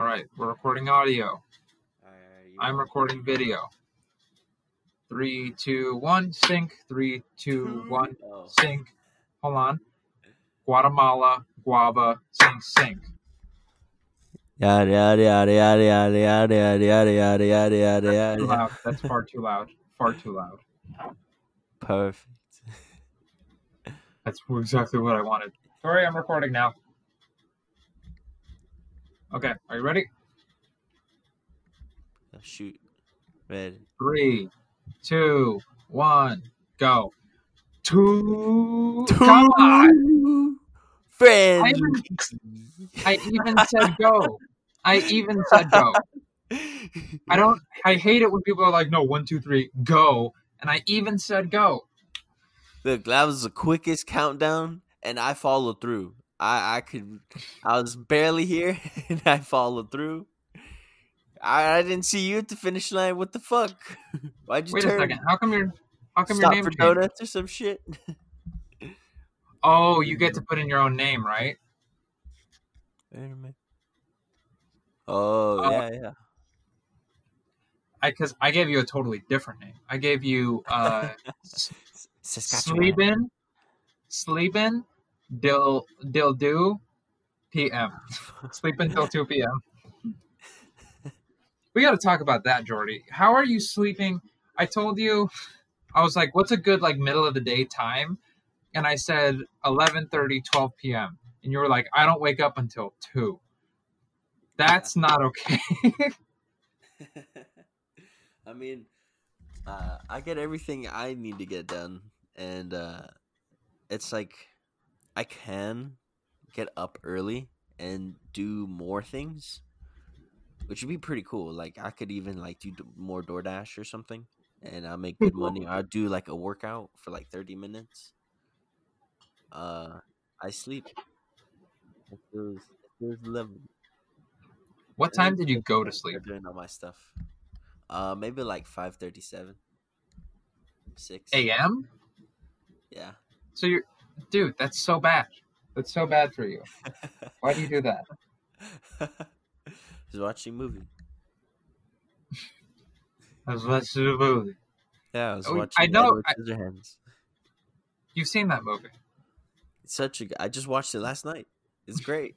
All right, we're recording audio. I'm recording video. Three, two, one, sync. Three, two, one, Oh. sync. Hold on. Guatemala, guava, sync, sync. Yada yada yada yada yada yada yada yada yada yada yada Too loud. That's far too loud. Far too loud. Perfect. That's exactly what I wanted. Sorry, I'm recording now. Okay, are you ready? Oh, shoot. Ready. Three, two, one, go. Two. Come on. Friend. I even, I even said go. I even said go. I don't. I hate it when people are like, "No, one, two, three, go," and I even said go. Look, that was the quickest countdown, and I followed through. I I could. I was barely here, and I followed through. I, I didn't see you at the finish line. What the fuck? Why'd you Wait a second. How come your How come Stop your name for changed? donuts or some shit? Oh, you get to put in your own name, right? Wait a minute. Oh Oh. yeah, yeah. I because I gave you a totally different name. I gave you uh, Saskatchewan. Sleepin, Sleepin, Dil Dil Do, PM. Sleep until two PM. We got to talk about that, Jordy. How are you sleeping? I told you, I was like, "What's a good like middle of the day time?" And I said 11:30, 12 p.m. And you were like, "I don't wake up until two. That's not okay." I mean, uh, I get everything I need to get done, and uh, it's like I can get up early and do more things, which would be pretty cool. Like I could even like do more DoorDash or something, and I'll make good money. I'll do like a workout for like thirty minutes. Uh, I sleep. It feels, it feels lovely. what time did you go to sleep? Doing all my stuff. Uh, maybe like five thirty-seven, six A.M. Yeah, So you're, dude, that's so bad. That's so bad for you. Why do you do that? Just watching a movie. I was watching a movie. Yeah, I was Oh, watching. I know, I-. You've seen that movie. It's such a. I just watched it last night. It's great.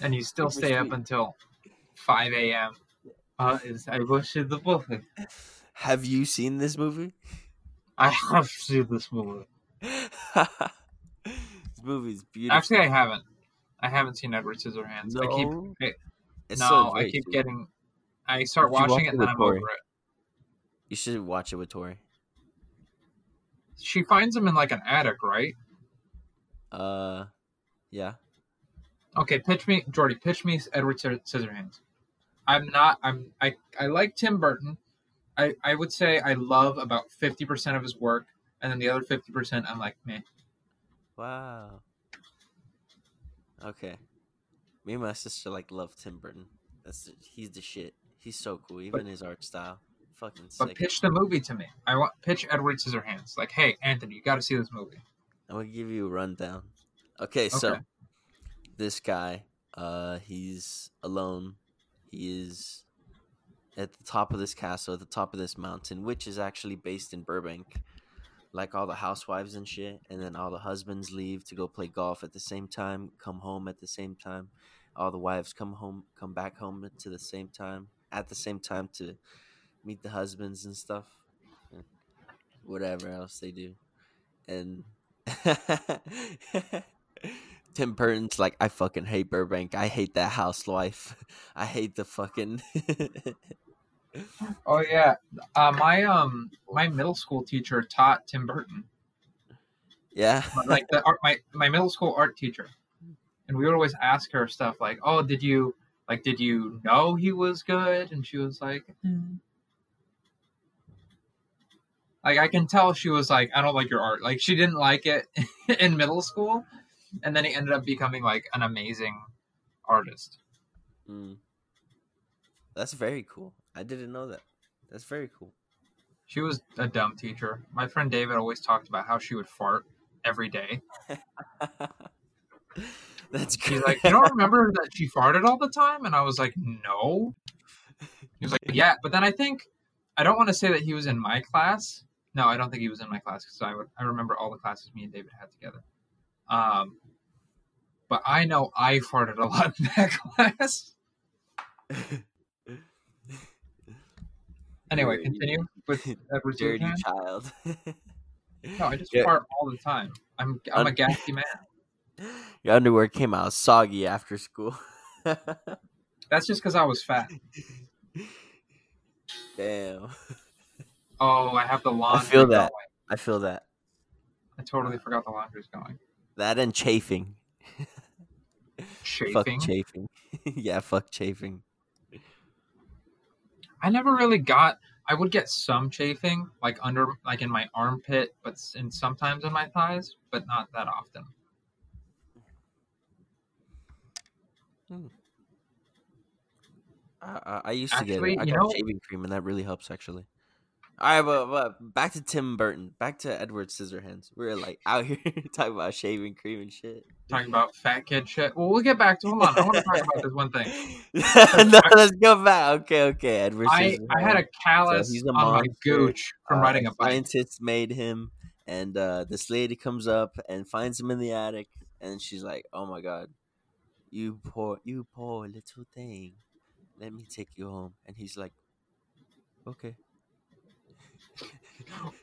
and you still stay up until 5 a.m. Uh, I wish the movie. Have you seen this movie? I have seen this movie. this movie's beautiful. Actually, I haven't. I haven't seen Edward Scissorhands. I keep No? I- It's no, so I keep getting. I start watching watch it and then I'm Tori. over it. You should watch it with Tori. She finds him in like an attic, right? Uh, yeah. Okay, pitch me, Jordy. Pitch me Edward Scissorhands. I'm not. I'm. I. I like Tim Burton. I. I would say I love about fifty percent of his work, and then the other fifty percent I'm like, meh. Wow. Okay. Me and my sister like love Tim Burton. That's the, he's the shit. He's so cool. Even his art style, fucking sick. But sick. pitch the movie to me. I want pitch Edward Scissorhands. Like, hey, Anthony, you got to see this movie. I'm gonna give you a rundown. Okay, so Okay. this guy, uh, he's alone. He is at the top of this castle, at the top of this mountain, which is actually based in Burbank. Like all the housewives and shit, and then all the husbands leave to go play golf at the same time, come home at the same time. All the wives come home, come back home to the same time, at the same time to meet the husbands and stuff. Whatever else they do. And Tim Burton's like, I fucking hate Burbank. I hate that housewife. I hate the fucking. Oh yeah, uh, my um my middle school teacher taught Tim Burton. yeah. Like the art, my my middle school art teacher, and we would always ask her stuff like, "Oh, did you like did you know he was good?" And she was like, "Hmm." like I can tell she was like, "I don't like your art." Like she didn't like it in middle school, and then he ended up becoming like an amazing artist. Mm. That's very cool. I didn't know that. That's very cool. She was a dumb teacher. My friend David always talked about how she would fart every day. That's He's like, you don't remember that she farted all the time? And I was like, no. He was like, yeah. But then I think I don't want to say that he was in my class. No, I don't think he was in my class because I would I remember all the classes me and David had together. Um, but I know I farted a lot in that class. Anyway, Dirty- continue with Edward dirty child. No, I just Yeah. fart all the time. I'm I'm a gassy man. Your underwear came out soggy after school. That's just because I was fat. Damn. Oh, I have the laundry. feel that. going. I feel that. I totally forgot the laundry's going. That and chafing. Chafing. Fuck chafing. yeah, fuck chafing. I never really got. I would get some chafing, like under, like in my armpit, but and sometimes in my thighs, but not that often. Hmm. I, I, I used to get it. I got know- shaving cream, and that really helps actually. All right, but, but back to Tim Burton. Back to Edward Scissorhands. We are like out here talking about shaving cream and shit. Talking about fat kid shit. Well, we'll get back to. Hold on, I want to talk about this one thing. no, let's go back. Okay, okay. Edward I I had a callus he's a on my gooch from Uh, riding a bike. Scientists made him, and uh, this lady comes up and finds him in the attic, and she's like, "Oh my god, you poor, you poor little thing, let me take you home." And he's like, "Okay."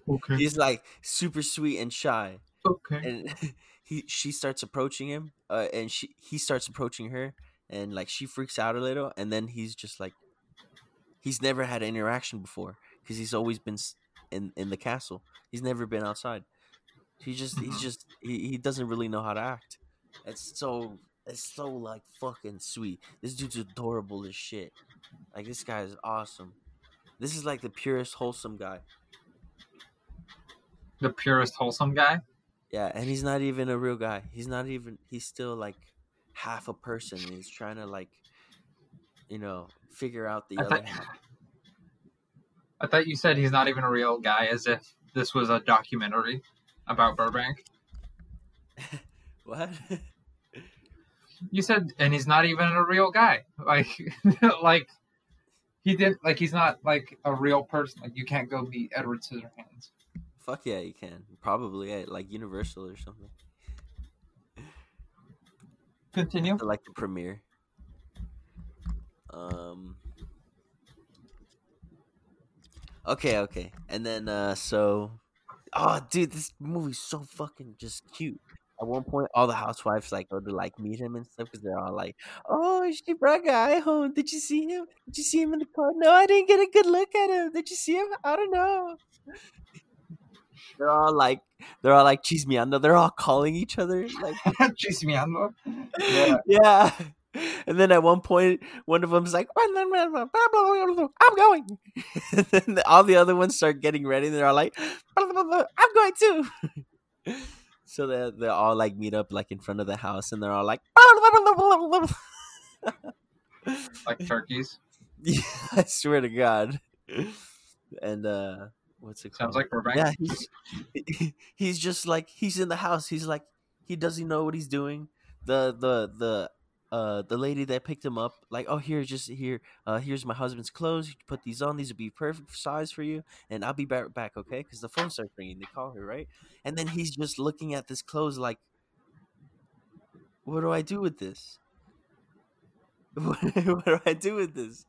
Okay. He's like super sweet and shy, Okay. and he she starts approaching him, uh, and she he starts approaching her, and like she freaks out a little, and then he's just like, he's never had an interaction before because he's always been in in the castle. He's never been outside. He just he's Mhm. just he, he doesn't really know how to act. It's so it's so like fucking sweet. This dude's adorable as shit. Like this guy is awesome. This is like the purest wholesome guy. The purest wholesome guy. Yeah, and he's not even a real guy. He's not even. He's still like half a person. He's trying to like, you know, figure out the I other thought, half. I thought you said he's not even a real guy, as if this was a documentary about Burbank. What? You said, and he's not even a real guy. Like, like he did. Like he's not like a real person. Like you can't go meet Edward Scissorhands. Fuck yeah, you can. Probably at like Universal or something. Continue. Or, like the premiere. Um. Okay, okay, and then uh, so, oh, dude, this movie's so fucking just cute. At one point, all the housewives like go to like meet him and stuff because they're all like, "Oh, she brought a guy home. Did you see him? Did you see him in the car? No, I didn't get a good look at him. Did you see him? I don't know." They're all like, they're all like, "Cheese me, I know." They're all calling each other like, Chismeando. Yeah. yeah. And then at one point, one of them's like, I'm going. and then all the other ones start getting ready. And they're all like, I'm going too. so they they all like meet up like in front of the house, and they're all like, Like turkeys. yeah, I swear to God. And uh, what's it called? Sounds like Burbank. Yeah, he's he's just like he's in the house. He's like he doesn't know what he's doing. The the the uh the lady that picked him up, like, oh here, just here, uh here's my husband's clothes. You can put these on. These would be perfect size for you, and I'll be back back, okay? Because the phone starts ringing. They call her, right? And then he's just looking at this clothes like, what do I do with this? What do I do with this?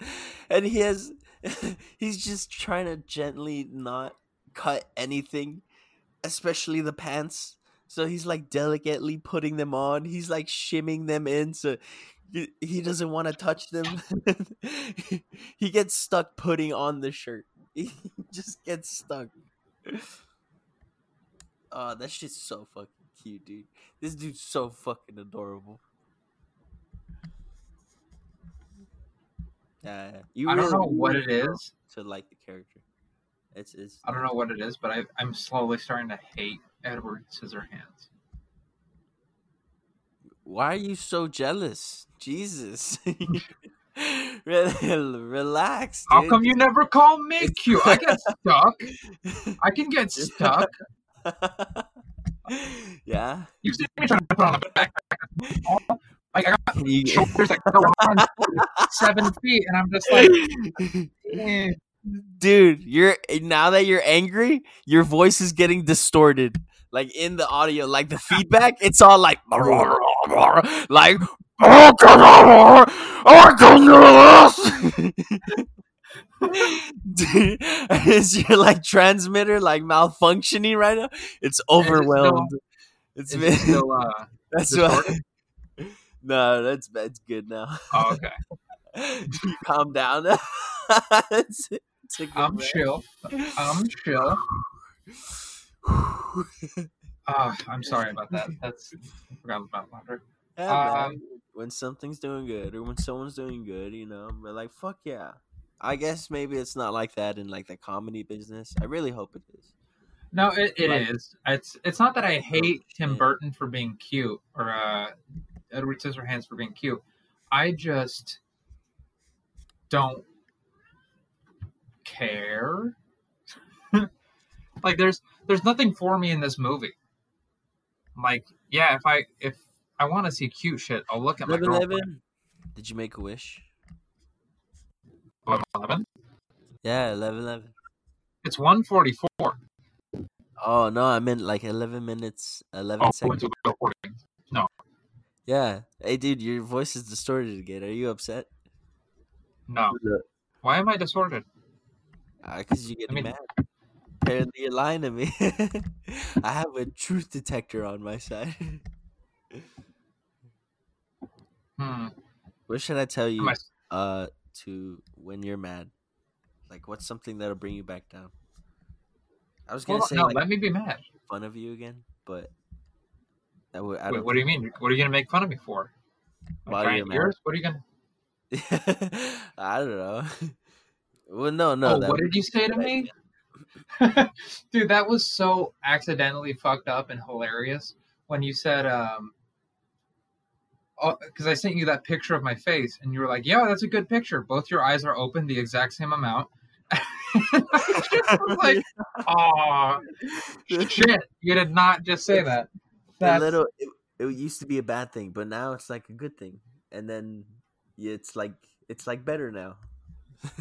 And he has, he's just trying to gently not cut anything, especially the pants. So he's like delicately putting them on. He's like shimming them in so he- doesn't want to touch them. he gets stuck putting on the shirt. He just gets stuck. Oh, that shit's so fucking cute, dude. This dude's so fucking adorable. Yeah, you I don't know what it is. to like the character. It's it's I don't know what it is, but I, I'm slowly starting to hate Edward Scissorhands. Why are you so jealous? Jesus. Re- Relax. How come you never call me cute? I get stuck. I can get stuck. yeah. You see me trying to put on a backpack. You- shoulders that go on seven feet, and I'm just like, eh. dude you're now that you're angry your voice is getting distorted like in the audio like the feedback it's all like like "Oh, God, I can do this!" Dude, is your like transmitter like malfunctioning right now it's overwhelmed it's, Is been- it still, uh, that's what distorted? No that's that's good now oh, okay. you calm down It's- it's I'm chill. I'm chill. Uh, I'm sorry about that. That's I forgot about laughter. Yeah. Um, when something's doing good or when someone's doing good, you know, we're like, fuck yeah. I guess maybe it's not like that in like the comedy business. I really hope it is. No, it, it Like- is. It's it's not that I hate Tim. Burton for being cute or uh, Edward Scissorhands for being cute. I just don't care. like there's there's nothing for me in this movie. Like yeah, if I if I want to see cute shit, I'll look at my Eleven girlfriend. Eleven. Did you make a wish? Eleven. Yeah, eleven eleven. It's one forty four. Oh no, I meant like eleven minutes, eleven Oh, seconds. recording. Yeah. Hey, dude, your voice is distorted again. Are you upset? No. Why am I distorted? Because you get I mean- mad. Apparently, you're lying to me. I have a truth detector on my side. Hmm. what should I tell you? I, uh to when you're mad? Like what's something that'll bring you back down? I was gonna well, say no, like let me be mad. fun of you again, but that would I Wait, what do you mean? What are you gonna make fun of me for? My While you're ears? What are you gonna? I don't know. well no no oh, what did you say to me? Dude, that was so accidentally fucked up and hilarious when you said, um, because I sent you that picture of my face and you were like, "Yeah, that's a good picture. Both your eyes are open the exact same amount." I just was like, "Oh shit! You did not just say that." A little it, it used to be a bad thing, but now it's like a good thing. And then it's like it's like better now.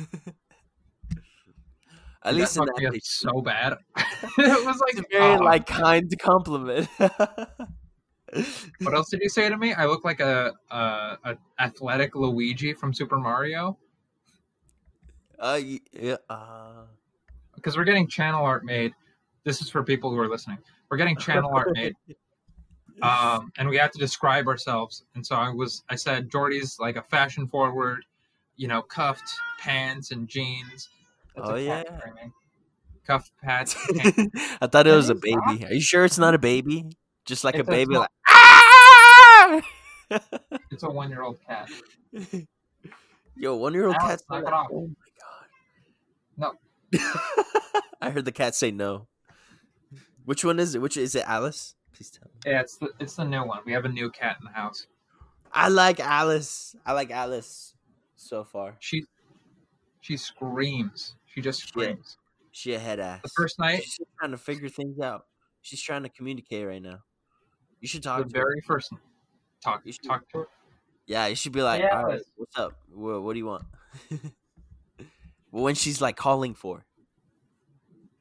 At that least in fucked that me picture. so bad. it was like it's a very "Aw." like kind compliment. What else did you say to me? I look like a, a, a athletic Luigi from Super Mario uh, y- yeah, uh, because we're getting channel art made. This is for people who are listening. We're getting channel art made, um, and we have to describe ourselves. And so I was, I said, Jordy's like a fashion forward, you know, cuffed pants and jeans. That's Oh, a yeah. framing. Cuffed pants. I thought it was a not. baby. Are you sure it's not a baby? Just like a It's a baby, small- like ah! It's a one-year-old cat. Yo, one year old Alex, cat. knock off. Oh my No. I heard the cat say no. Which one is it? Which is it? Alice? Please tell me. Yeah, it's the it's the new one. We have a new cat in the house. I like Alice. I like Alice so far. She she screams. She just screams. She a head ass. The first night, She's trying to figure things out. She's trying to communicate right now. You should the talk. to her. very first talk You should- talk to her. Yeah, you should be like, Yeah, "All right, what's up? What, what do you want?" well, when she's like calling for.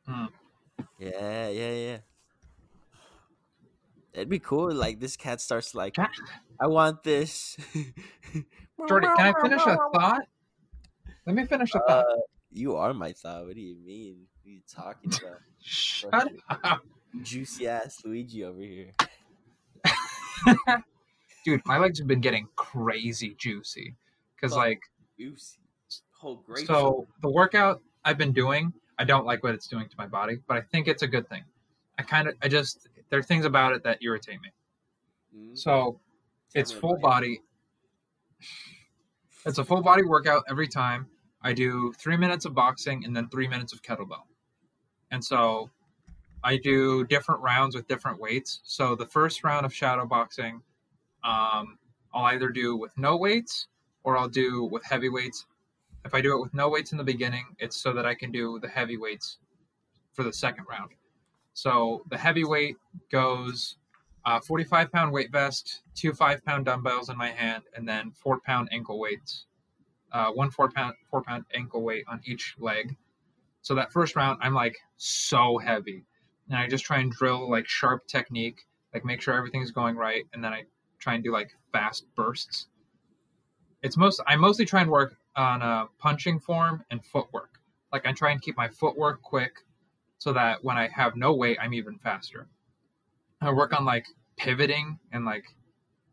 Hmm. Yeah, yeah, yeah. It'd be cool. Like this cat starts like, "I want this." Jordy, can I finish a thought? Let me finish a Uh, thought. you are my thought. What do you mean? What are you talking about? Shut up. Juicy ass Luigi over here. Dude, my legs have been getting crazy juicy. Because, like, Juicy. Whole grape. so the workout I've been doing, I don't like what it's doing to my body, but I think it's a good thing. I kind of, I just, there are things about it that irritate me. Mhm. So it's full body. It's a full body workout every time. I do three minutes of boxing and then three minutes of kettlebell. And so I do different rounds with different weights. So the first round of shadow boxing, um, I'll either do with no weights or I'll do with heavy weights. If I do it with no weights in the beginning, it's so that I can do the heavy weights for the second round. So the heavyweight goes uh, 45 pound weight vest, two five pound dumbbells in my hand, and then four pound ankle weights. Uh, one four pound four pound ankle weight on each leg. So that first round, I'm like so heavy, and I just try and drill like sharp technique, like make sure everything's going right, and then I try and do like fast bursts. It's most I mostly try and work on uh, punching form and footwork. Like I try and keep my footwork quick, so that when I have no weight, I'm even faster. I work on like pivoting and like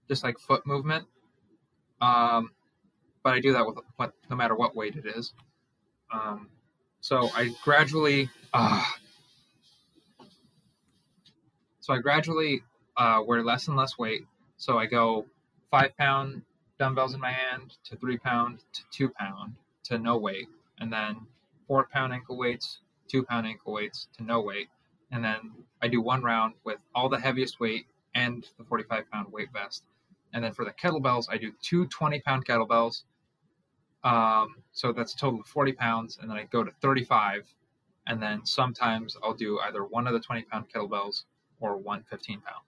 just like foot movement. Um, but I do that with what no matter what weight it is. Um, so I gradually, uh, so I gradually uh, wear less and less weight. So I go five pound dumbbells in my hand to three pound to two pound to no weight, and then four pound ankle weights, two pound ankle weights to no weight, and then I do one round with all the heaviest weight and the 45 pound weight vest. And then for the kettlebells, I do two 20 pound kettlebells. Um, so that's a total of 40 pounds. And then I go to 35. And then sometimes I'll do either one of the 20 pound kettlebells or one 15 pound.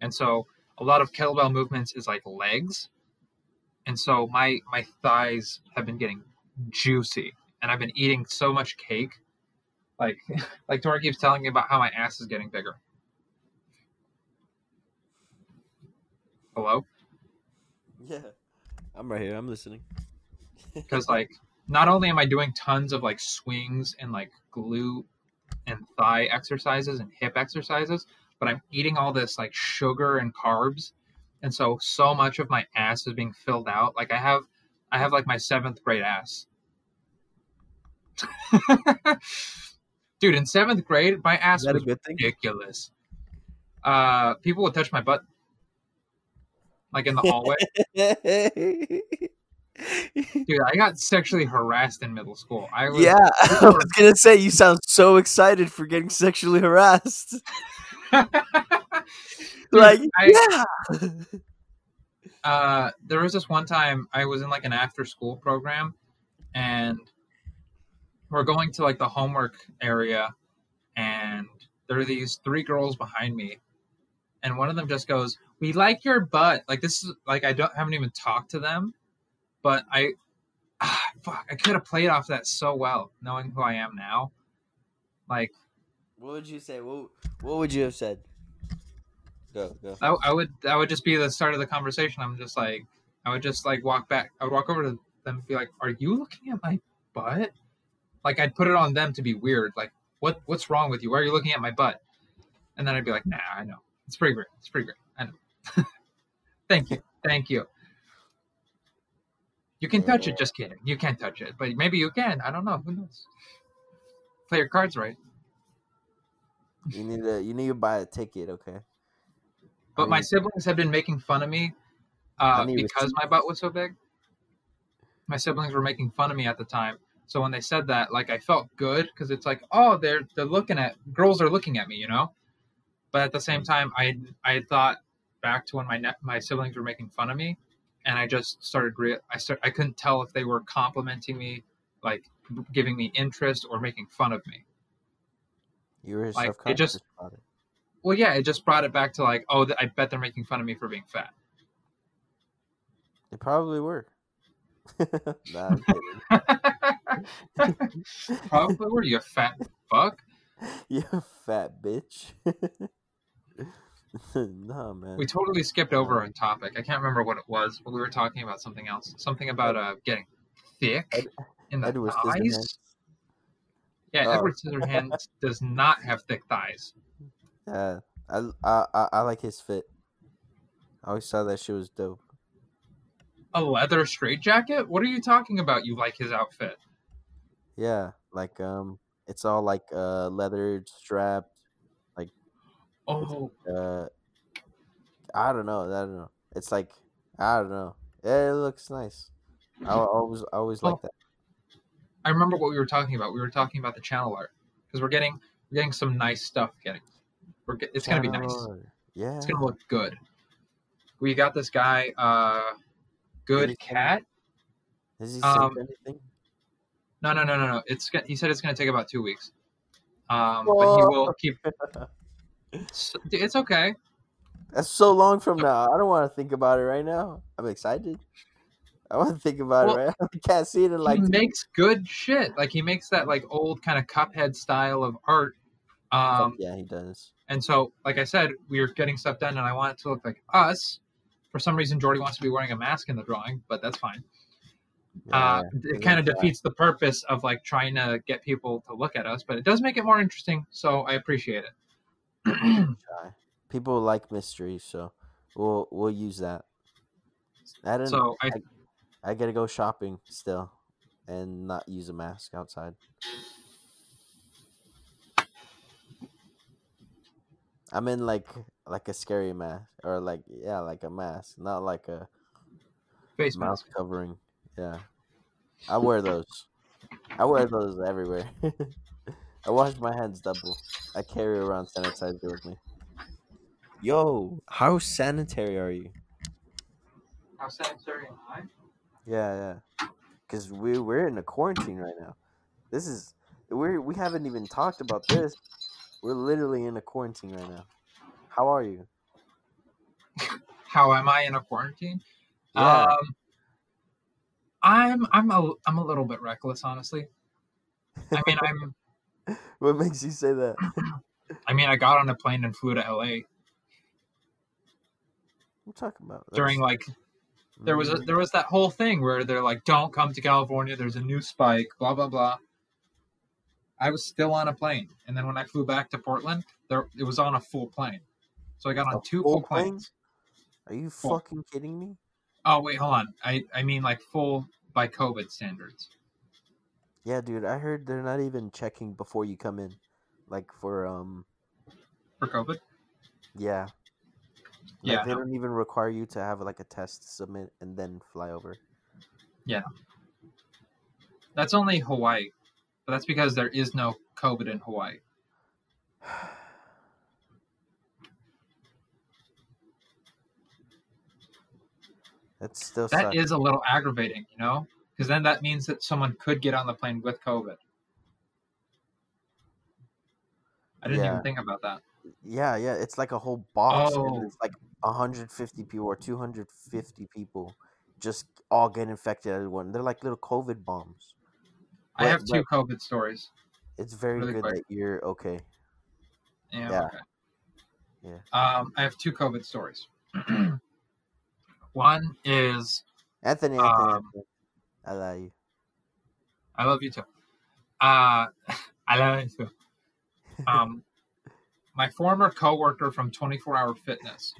And so a lot of kettlebell movements is like legs. And so my my thighs have been getting juicy and I've been eating so much cake. Like like Tori keeps telling me about how my ass is getting bigger. Hello? Yeah, I'm right here. I'm listening. Because like not only am I doing tons of like swings and like glute and thigh exercises and hip exercises, but I'm eating all this like sugar and carbs. And so so much of my ass is being filled out. Like I have I have like my seventh grade ass. Dude, in seventh grade, my ass Is that a was ridiculous. Uh, people would touch my butt, like in the hallway. Dude, I got sexually harassed in middle school. I was, yeah, I was gonna say you sound so excited for getting sexually harassed. Dude, like, I- yeah. uh, there was this one time I was in like an after school program, and we're going to like the homework area, and there are these three girls behind me, and one of them just goes, "We like your butt." Like this is like I don't haven't even talked to them, but I, ah, fuck, I could have played off that so well, knowing who I am now. Like What would you say? What What would you have said? Go go. I, I would that would just be the start of the conversation. I'm just like I would just like walk back. I would walk over to them and be like, "Are you looking at my butt?" Like I'd put it on them to be weird. Like, what what's wrong with you? Why are you looking at my butt? And then I'd be like, "Nah, I know. It's pretty great. It's pretty great. I know. Thank you. Thank you." You can touch it. Just kidding. You can't touch it, but maybe you can. I don't know. Who knows? Play your cards right. You need to you need to buy a ticket, okay? But my mean- siblings have been making fun of me uh, because my butt was so big. My siblings were making fun of me at the time. So when they said that, like I felt good because it's like, oh, they're they're looking at girls are looking at me, you know. But at the same mm. time, I I thought back to when my ne- my siblings were making fun of me, and I just started re- I start I couldn't tell if they were complimenting me, like giving me interest or making fun of me. You were Like, it self-conscious just- about it. Well, yeah, it just brought it back to like, oh, th- I bet they're making fun of me for being fat. They probably were. nah. Probably were you a fat fuck. you fat bitch. no man. We totally skipped over a topic. I can't remember what it was, but we were talking about something else. Something about uh getting thick Ed- in the Edward thighs. Scissorhands. Yeah, Oh. Edward Scissorhands does not have thick thighs. Yeah, I, I I I like his fit. I always thought that shit was dope. A leather straitjacket? What are you talking about? You like his outfit? Yeah, like um, it's all like uh leather strapped. Like oh, Uh, I don't know. I don't know. It's like I don't know. Yeah, it looks nice. I al- always I always like that. I remember what we were talking about. We were talking about the channel art because we're getting we're getting some nice stuff. Getting, we're get, it's gonna be nice. Art. Yeah. It's gonna look good. We got this guy, uh, Good? Cat. Has he um, anything? No, no, no, no, no. It's he said it's going to take about two weeks. Um, but he will keep It's, it's okay. That's so long from now. I don't want to think about it right now. I'm excited. I want to think about Well, it right now. I can't see it in like he makes good shit. Like he makes that like old kind of cuphead style of art. Um, yeah, he does. and so, like I said, we are getting stuff done, and I want it to look like us. For some reason, Jordy wants to be wearing a mask in the drawing, but that's fine. Uh, Yeah, it kind of defeats the purpose of like trying to get people to look at us, but it does make it more interesting. So I appreciate it. People like mystery, so we'll we'll use that. I don't. so I I gotta go shopping still, and not use a mask outside. I'm in like like a scary mask, or like yeah, like a mask, not like a face mask. covering. Yeah, I wear those. I wear those everywhere. I wash my hands double. I carry around sanitizer with me. Yo, how sanitary are you? How sanitary am I? Yeah, yeah. Because we we're in a quarantine right now. This is we we haven't even talked about this. We're literally in a quarantine right now. How are you? How am I in a quarantine? Yeah. Um, I'm I'm a I'm a little bit reckless, honestly. I mean, I'm what makes you say that? I mean, I got on a plane and flew to LA I'm talking about during like there was a, there was that whole thing where they're like, "Don't come to California. There's a new spike." Blah blah blah. I was still on a plane, and then when I flew back to Portland, there it was on a full plane. So I got on A two full full plane? planes. Are you full. fucking kidding me? Oh wait, hold on. I I mean like full by COVID standards. Yeah, dude. I heard they're not even checking before you come in, like for um for COVID. yeah. Like, Yeah, they no. don't even require you to have like a test submit and then fly over. Yeah. That's only Hawaii, but that's because there is no COVID in Hawaii. That still That sucks. is a little aggravating, you know, because then that means that someone could get on the plane with COVID. I didn't Yeah. even think about that. Yeah, yeah, it's like a whole box. Oh. It's like 150 people or 250 people just all get infected at one. They're like little COVID bombs. I But- have two COVID stories. It's very Really good quick. that you're okay. Yeah. Yeah. Okay. Yeah. Um, I have two COVID stories. One is Anthony, Anthony, Um, Anthony, I love you. I love you too. Uh, I love you too. Um, my former coworker from 24 Hour Fitness.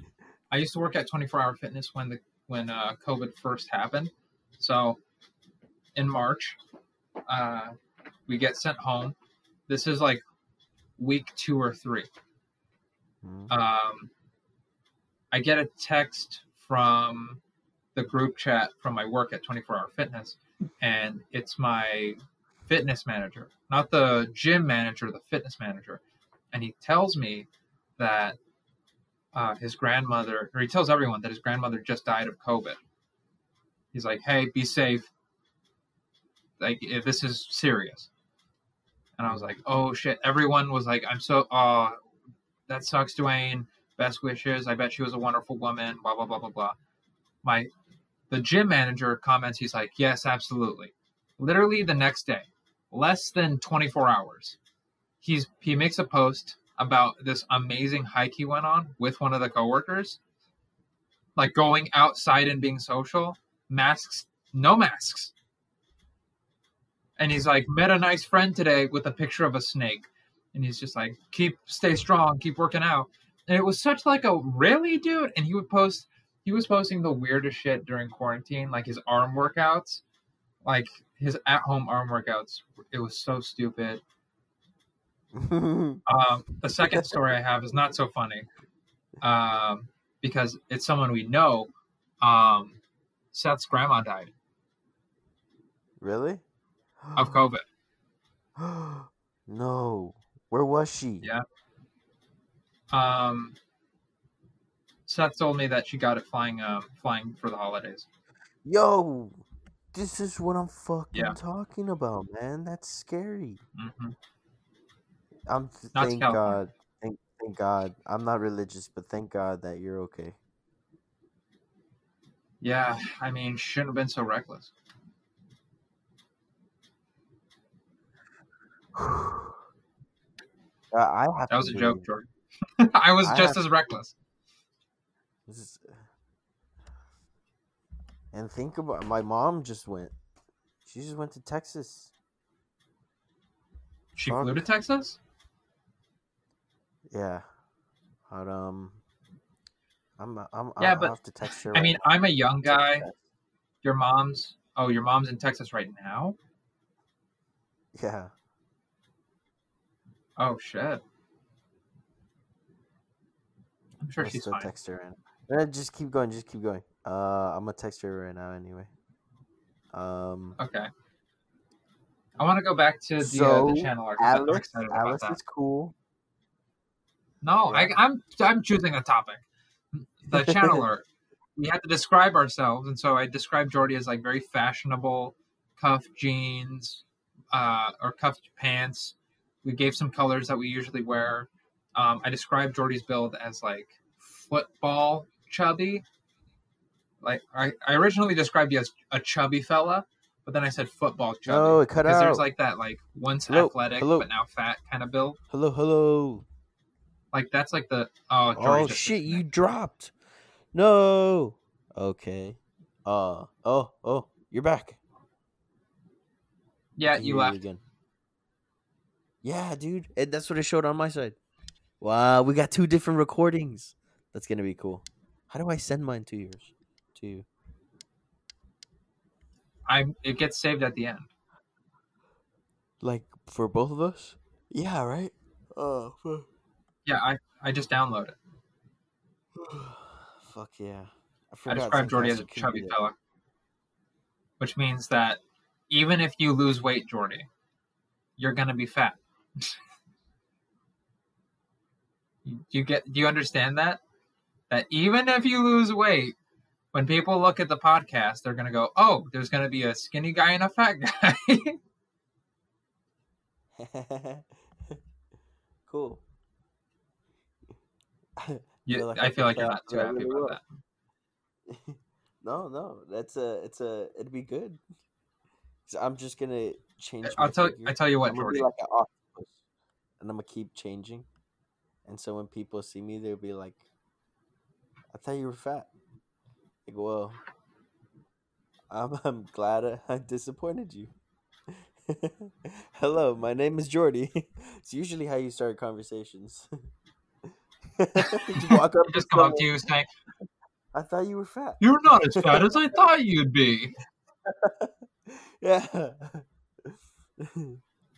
I used to work at 24 Hour Fitness when the when uh, COVID first happened. So in March, uh, we get sent home. This is like week two or three. Mhm. um, I get a text from the group chat from my work at 24 Hour Fitness, and it's my fitness manager, not the gym manager, the fitness manager. And he tells me that uh, his grandmother, or he tells everyone that his grandmother just died of COVID. He's like, hey, be safe. Like, if this is serious. And I was like, oh shit. Everyone was like, I'm so, uh, that sucks, Dwayne. Best wishes. I bet she was a wonderful woman. Blah blah blah blah blah. My the gym manager comments. He's like, yes, absolutely. Literally the next day, less than 24 hours, he's he makes a post about this amazing hike he went on with one of the coworkers, like going outside and being social. Masks, no masks. And he's like, met a nice friend today with a picture of a snake and he's just like keep stay strong keep working out and it was such like a really dude and he would post he was posting the weirdest shit during quarantine like his arm workouts like his at home arm workouts it was so stupid um the second story i have is not so funny um because it's someone we know um seth's grandma died really? of covid no. Where was she? Yeah. Um seth told me that she got it flying uh, flying for the holidays Yo, this is what I'm fucking Yeah. talking about, man. That's scary. hmm I'm th- thank God. Thank, Thank God. I'm not religious, but thank God that you're okay. Yeah, I mean, shouldn't have been so reckless. Uh, I have That was a joke, Jordan. I was I just have- as reckless. This is, and think about my mom just went. She just went to Texas. She Fuck. flew to Texas. Yeah. But, um, I'm I'm Yeah, I'll but, have to text her. I right mean, now. I'm a young guy. Your mom's. Oh, your mom's in Texas right now. Yeah. Oh shit. I'm sure I'll she's still fine. text her in. Eh, just keep going. Just keep going. Uh, I'm gonna text her right now anyway. Um, Okay. I want to go back to the, uh, the channel arc. 'cause I'm Alice, excited about Alice that. is cool. No, Yeah. I, I'm I'm choosing a topic. The channel art. We had to describe ourselves, and so I described Jordy as like very fashionable, cuff jeans, uh, or cuffed pants. We gave some colors that we usually wear. Um, I described Jordy's build as like football chubby. Like I, I originally described you as a chubby fella, but then I said football chubby. Oh, it cut out. because there's like that like once Hello, athletic hello. but now fat kind of build. Hello, hello. Like that's like the oh Jordy Oh shit! You dropped. No. Okay. Uh. Oh. Oh. You're back. Yeah, you left. again. Yeah, dude. It, that's what it showed on my side. Wow, we got two different recordings. That's gonna be cool. How do I send mine to yours? To you. I it gets saved at the end. Like for both of us? Yeah. Right. Oh. fuck. Yeah, I I just download it. Fuck yeah. I forgot describe Jordy as a chubby fella, which means that even if you lose weight, Jordy, you're gonna be fat. You- you get? Do you understand that? That even if you lose weight, when people look at the podcast, they're gonna go, "Oh, there's gonna be a skinny guy and a fat guy." cool. You- Feel like I feel like you're not too happy really about well. that. no, no, that's a, it's a, it'd be good. I'm just gonna change. I'll tell figure. I tell you what, I'm Jordy. like an octopus, and I'm gonna keep changing. And so when people see me, they'll be like, "I thought you were fat." Like, well, I'm, I'm glad I, disappointed you. Hello, my name is Jordy. It's usually how you start conversations. you walk up just come up to you saying, I thought you were fat. "You're not as fat as I thought you'd be." Yeah.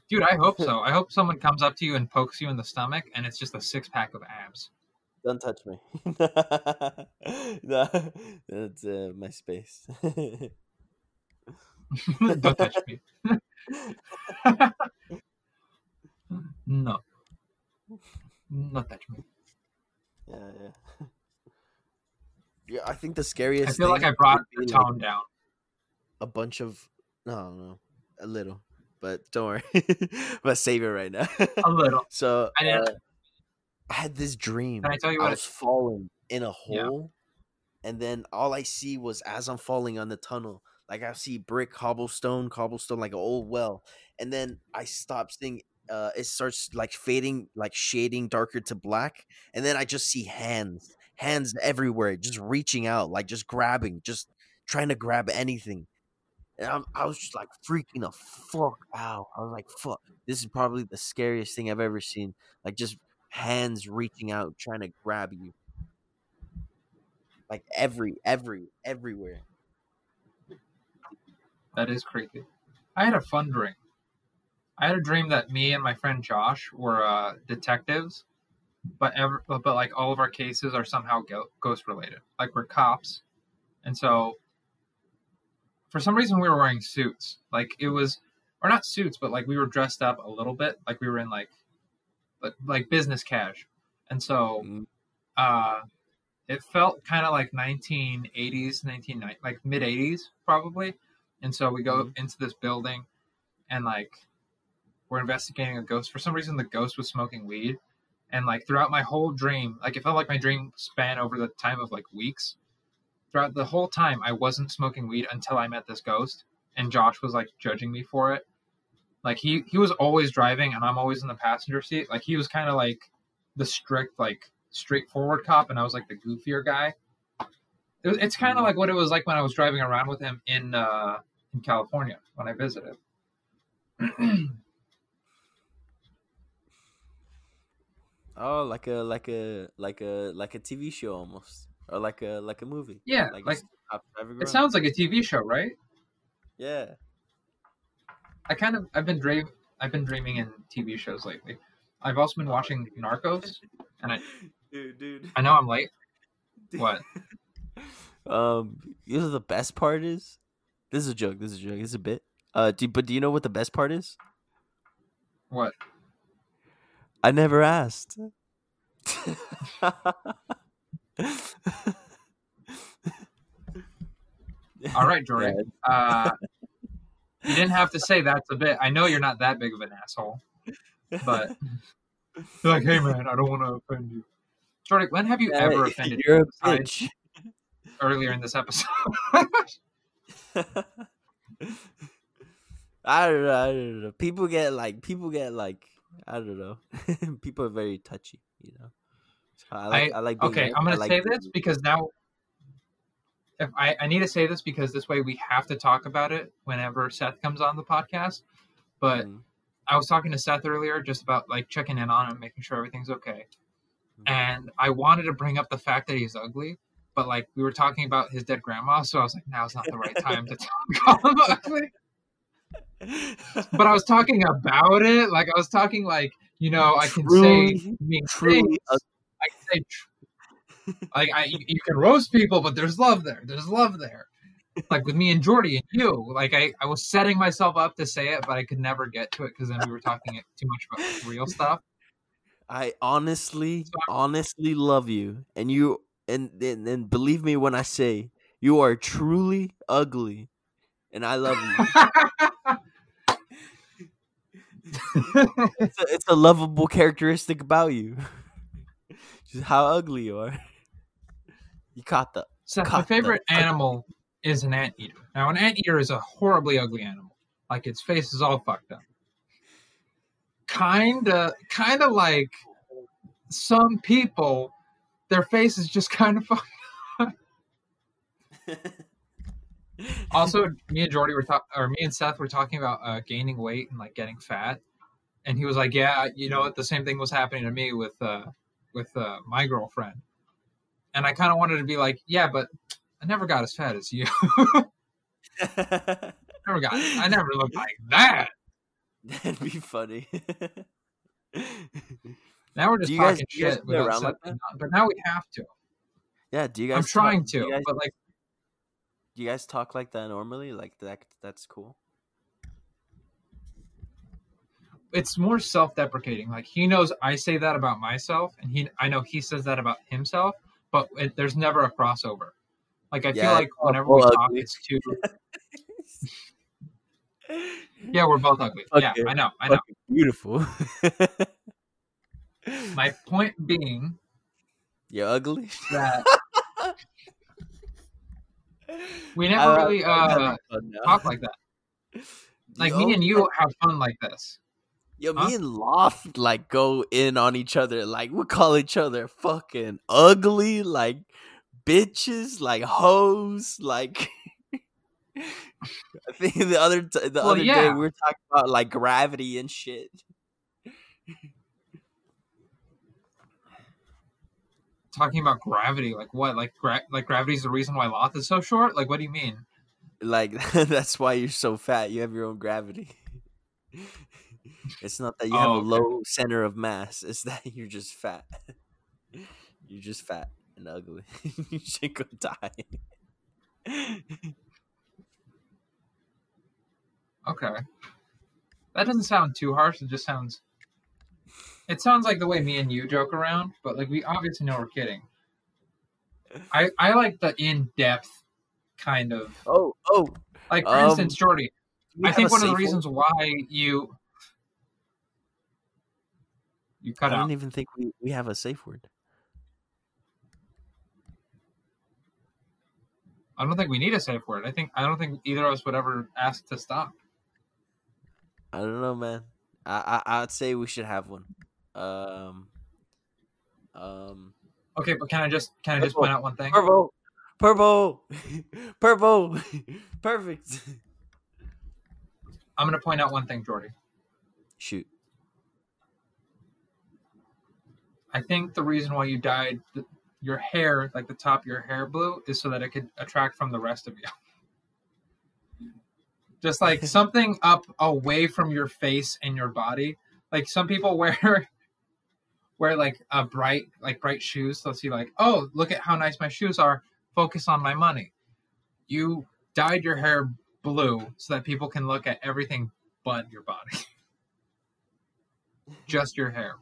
Dude, I hope so. I hope someone comes up to you and pokes you in the stomach and it's just a six pack of abs. Don't touch me. no, that's uh, my space. Don't touch me. no. Not touch me. yeah, yeah. Yeah, I think the scariest. Thing I feel like I brought the be, like, tone down. a bunch of no, no, a little, but don't worry. but save it right now. A little. so I uh, I had this dream. Can I tell you I what? was falling in a Yeah. hole, and then all I see was as I'm falling on the tunnel, like I see brick, cobblestone, cobblestone, like an old well, and then I stop seeing. Uh, it starts like fading, like shading darker to black, and then I just see hands, hands everywhere, just reaching out, like just grabbing, just trying to grab anything. And I'm, I was just like freaking the fuck out. I was like, "Fuck! This is probably the scariest thing I've ever seen." Like just hands reaching out trying to grab you like every every everywhere That is creepy. I had a fun dream. I had a dream that me and my friend Josh were uh, detectives, but ever, but like all of our cases are somehow ghost related. Like we're cops, and so for some reason we were wearing suits. Like it was, or not suits, but like we were dressed up a little bit. Like we were in like like, like business cash, and so Mm. uh, it felt kind of like 1980s, 1990, like mid 80s probably. And so we go into this building, and like we're investigating a ghost. For some reason, the ghost was smoking weed, And like throughout my whole dream, like it felt like my dream span over the time of like weeks. Throughout the whole time, I wasn't smoking weed until I met this ghost, and Josh was like judging me for it. Like he he was always driving, and I'm always in the passenger seat. Like he was kind of like the strict, like straightforward cop, and I was like the goofier guy. It, it's kind of like what it was like when I was driving around with him in uh, in California when I visited. Oh, like a like a like a like a TV show almost, or like a like a movie. Yeah, like, like it's it sounds like a TV show, right? Yeah. I kind of I've been dream I've been dreaming in TV shows lately. I've also been watching Narcos, and I Dude, dude. I know I'm late. What? Um, you know the best part is. This is a joke. This is a joke. This is a bit. Uh, do, but do you know what the best part is? What? I never asked. All right, Jordan. Uh, you didn't have to say that's a bit. I know you're not that big of an asshole, but you're like, hey man, I don't want to offend you. Jordan, when have you Yeah, ever offended You're me a bitch. earlier in this episode? I don't know. I don't know. People get like people get like I don't know. people are very touchy. You know. I like. I, like. Being, okay. I'm gonna like say this because now, if I, I need to say this because this way we have to talk about it whenever Seth comes on the podcast. But Mhm. I was talking to Seth earlier just about like checking in on him, making sure everything's okay. Mhm. And I wanted to bring up the fact that he's ugly, but like we were talking about his dead grandma, so I was like, now's not the right time to talk call him ugly. But I was talking about it, like I was talking like you know I can say mean truly things. I say like I you, can roast people, but there's love there. There's love there. Like with me and Jordy and you, like I, I was setting myself up to say it, but I could never get to it because then we were talking it too much about real stuff. I honestly, honestly love you, and you, and, and and believe me when I say you are truly ugly, and I love you. it's, a, it's a lovable characteristic about you. Just how ugly you are. You caught the So my Cut the favorite fuck- animal is an anteater. Now, an anteater is a horribly ugly animal. Like its face is all fucked up. Kinda, kinda like some people, their face is just kind of fucked. Also, me and Jordy were talking, or me and Seth were talking about uh, gaining weight and like getting fat, and he was like, "Yeah, you know what? The same thing was happening to me with uh, with uh, my girlfriend." And I kind of wanted to be like, "Yeah, but I never got as fat as you. never got. I never looked like that." That'd be funny. Now we're just Do you guys- talking guys shit, without around like that? but now we have to. yeah, do you guys? I'm talk- trying to, guys, but like, do you guys talk like that normally? Like that? That's cool. It's more self-deprecating. Like he knows I say that about myself, and he I know he says that about himself, but it, there's never a crossover. Like I Yeah, feel like whenever we talk, it's too. Yeah, we're both ugly. Yeah, I know, I know. Fucking beautiful. My point being You're ugly. that we never love- really uh now. talk like that. Like Yo, me and you have fun like this. Yo, Huh? me and Loft like go in on each other. Like we call each other fucking ugly, like bitches, like hoes, like. I think the other t- the Well, other day we were talking about like gravity and shit. Talking about gravity, like what? Like gra- like gravity's the reason why Loth is so short. Like what do you mean? Like that's why you're so fat. You have your own gravity. It's not that you have Oh, a okay. low center of mass. It's that you're just fat. You're just fat and ugly. you should go die. Okay. That doesn't sound too harsh. It just sounds. It sounds like the way me and you joke around, but like we obviously know we're kidding. I I like the in depth kind of oh, oh. like for Um, instance, Jordy. I think one of the reasons why you You cut I out. don't even think we, we have a safe word. I don't think we need a safe word. I think I don't think either of us would ever ask to stop. I don't know, man. I, I I'd say we should have one. Um, um, Okay, but can I just can I just point out one thing? purple, purple, purple, perfect. I'm gonna point out one thing, Jordy. Shoot. I think the reason why you dyed the, your hair, like the top of your hair blue, is so that it could attract from the rest of you. Just like something up away from your face and your body. Like some people wear wear like a bright like bright shoes. They'll see like, oh, look at how nice my shoes are. Focus on my money. You dyed your hair blue so that people can look at everything but your body. Just your hair,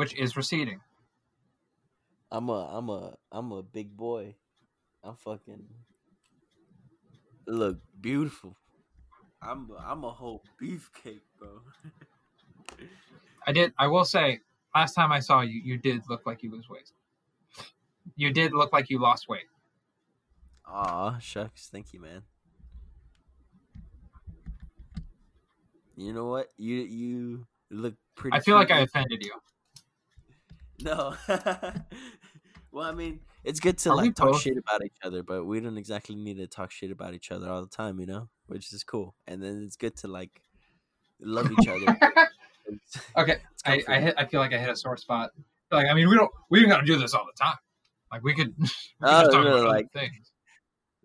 which is receding. I'm a I'm a I'm a big boy. I'm fucking look beautiful. I'm a, I'm a whole beefcake, bro. I did. I will say, last time I saw you, you did look like you lose weight. You did look like you lost weight. Aw, shucks. Thank you, man. You know what? You you look pretty. I feel like I offended you. No. well, I mean, it's good to Are like talk both- shit about each other, but we don't exactly need to talk shit about each other all the time, you know? Which is cool. And then it's good to like love each other. Okay, I, I hit. I feel like I hit a sore spot. Like, I mean, we don't. We don't got to do this all the time. Like, we could. we could Oh, just talk no, about other like- things.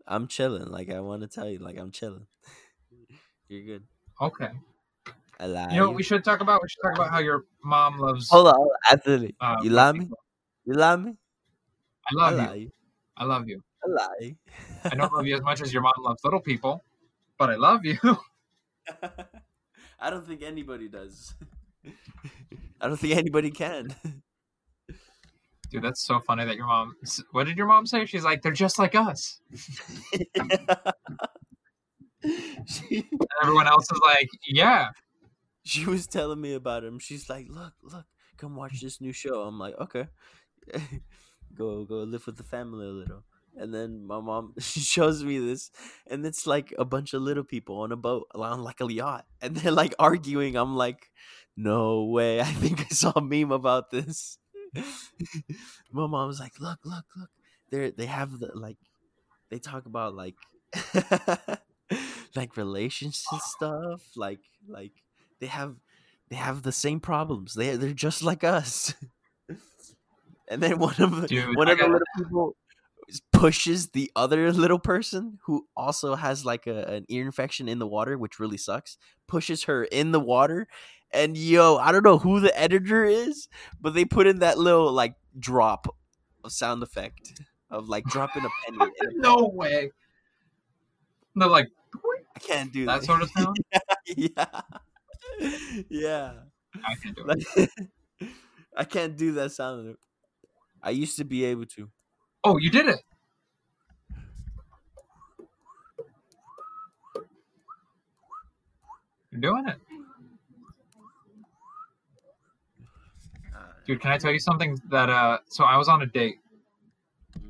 I'm chilling. Like I want to tell you, like I'm chilling. You're good. Okay. I lie. You know what we should talk about? We should talk about how your mom loves. Hold on, hold on, Anthony. uh, you black me? You lie me? I love I you. you. I love you. I lie. I don't love you as much as your mom loves little people, but I love you. I don't think anybody does. I don't think anybody can. Dude, that's so funny that your mom. What did your mom say? She's like, they're just like us. she, everyone else is like, yeah. She was telling me about him. She's like, "Look, look, come watch this new show." I'm like, "Okay." go go live with the family a little. And then my mom she shows me this and it's like a bunch of little people on a boat on like a yacht and they're like arguing. I'm like, "No way. I think I saw a meme about this." my mom was like, "Look, look, look. They're they have the like they talk about like like relations and stuff, like like they have they have the same problems. They they're just like us. and then one of the Dude, one I of the little people pushes the other little person who also has like a, an ear infection in the water, which really sucks. Pushes her in the water, and yo, I don't know who the editor is, but they put in that little like drop of sound effect of like dropping a penny. no way. They're like, I can't do that that. sort of sound? yeah, yeah. I can't do it. I can't do that sound. I used to be able to. Oh, you did it. You're doing it. Dude, can I tell you something that uh so I was on a date,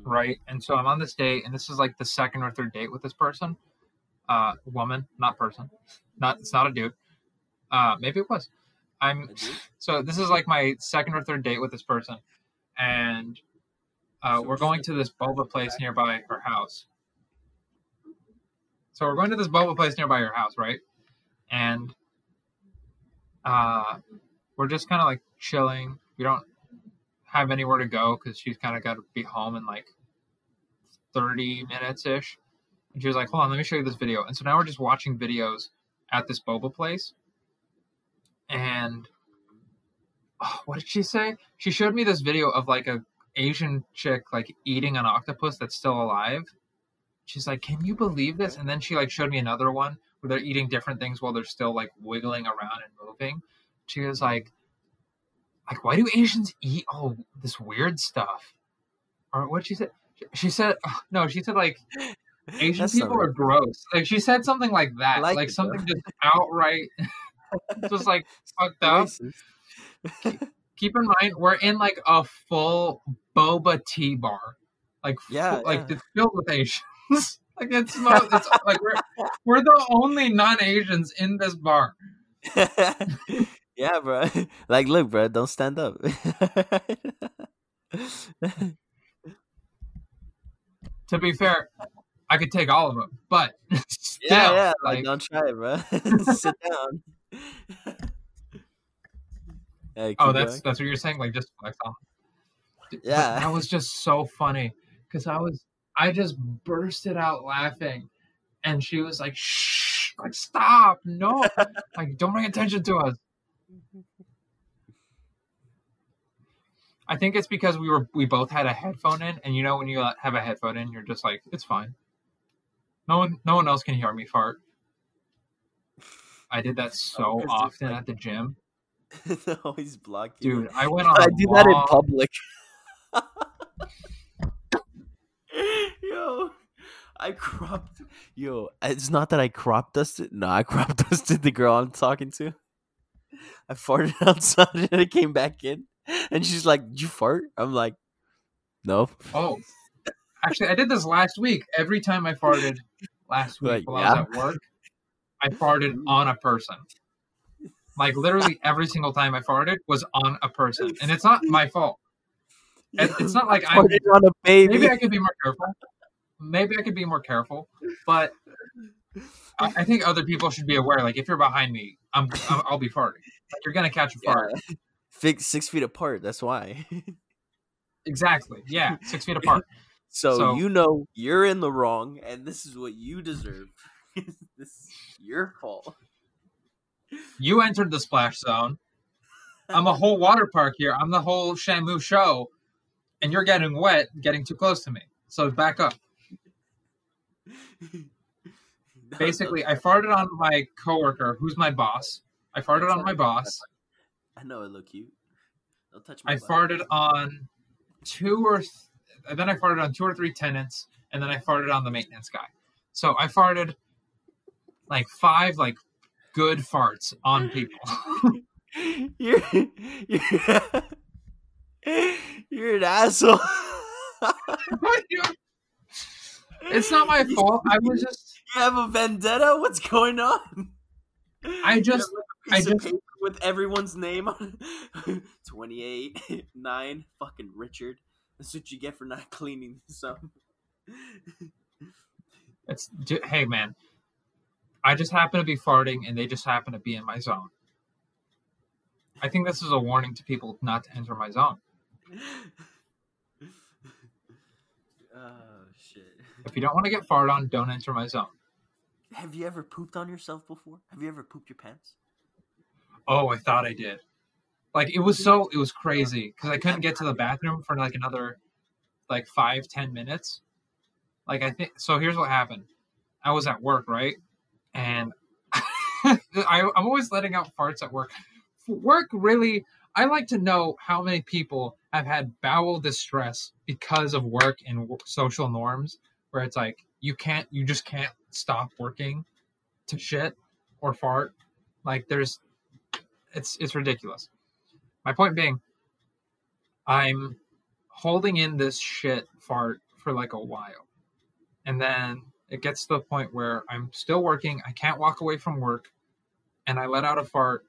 right? And so I'm on this date and this is like the second or third date with this person. Uh woman, not person. Not it's not a dude. Uh maybe it was. I'm so this is like my second or third date with this person. And uh, we're going to this boba place nearby her house. So we're going to this boba place nearby her house, right? And uh, we're just kind of like chilling. We don't have anywhere to go because she's kind of got to be home in like 30 minutes ish. And she was like, hold on, let me show you this video. And so now we're just watching videos at this boba place. And oh, what did she say? She showed me this video of like a Asian chick like eating an octopus that's still alive. She's like, "Can you believe this?" And then she like showed me another one where they're eating different things while they're still like wiggling around and moving. She was like, "Like, why do Asians eat all this weird stuff?" Or what she said? She said, "No, she said like Asian That's people are gross." Like she said something like that, like like something though. just outright, just like fucked up. Keep in mind we're in like a full boba tea bar, like Yeah, fu- like it's filled with Asians. like it's not. It's like we're we're the only non-Asians in this bar. yeah, bro. Like, look, bro, don't stand up. To be fair, I could take all of them, but still, yeah, yeah. Like, like, don't try it, bro. Sit down. Hey, oh, that's going. that's what you're saying. Like just flex on. But Yeah. that was just so funny because I was I just bursted out laughing, and she was like, "Shh, like stop, no, like don't bring attention to us." I think it's because we were we both had a headphone in, and you know when you uh, have a headphone in, you're just like, it's fine. No one, no one else can hear me fart. I did that so there's, often like- at the gym, always block you. dude. I went on. I do that in public. Yo, I cropped. Yo, it's not that I crop dusted. No, I crop dusted the girl I'm talking to. I farted outside and I came back in, and she's like, "Did you fart?" I'm like, "No." Oh, actually, I did this last week. Every time I farted last week Like, while I was at work, I farted mm. on a person. Like literally every single time I farted was on a person, and it's not my fault. It's not like I I'm- on a baby. Maybe I could be more careful. Maybe I could be more careful, but I, I think other people should be aware. Like if you're behind me, I'm, I'm I'll be farting. Like you're gonna catch a fart. Yeah. Six feet apart. That's why. Exactly. Yeah, six feet apart. So, So- you know you're in the wrong, and this is what you deserve. this is your fault. You entered the splash zone. I'm a whole water park here. I'm the whole Shamu show, and you're getting wet, getting too close to me. So back up. Basically, I farted on my coworker, who's my boss. I farted on my boss. I know it look cute. Don't touch my. I butt. farted on two or th- then I farted on two or three tenants, and then I farted on the maintenance guy. So I farted like five like good farts on people. You're, you're, you're an asshole. it's not my fault. I was just You have a vendetta? What's going on? I just You have, like, a piece I just- with everyone's name on 28, 9, fucking Richard. That's what you get for not cleaning this up. it's hey man. I just happen to be farting, and they just happen to be in my zone. I think this is a warning to people not to enter my zone. oh, shit. If you don't want to get farted on, don't enter my zone. Have you ever pooped on yourself before? Have you ever pooped your pants? Oh, I thought I did. Like it was so it was crazy because I couldn't get to the bathroom for like another like five ten minutes. Like I think so. Here's what happened. I was at work, right, and I, I'm always letting out farts at work. Work really. I like to know how many people have had bowel distress because of work and social norms, where it's like you can't, you just can't stop working to shit or fart. Like there's it's it's ridiculous. My point being, I'm holding in this shit fart for like a while, and then it gets to the point where I'm still working. I can't walk away from work, and I let out a fart,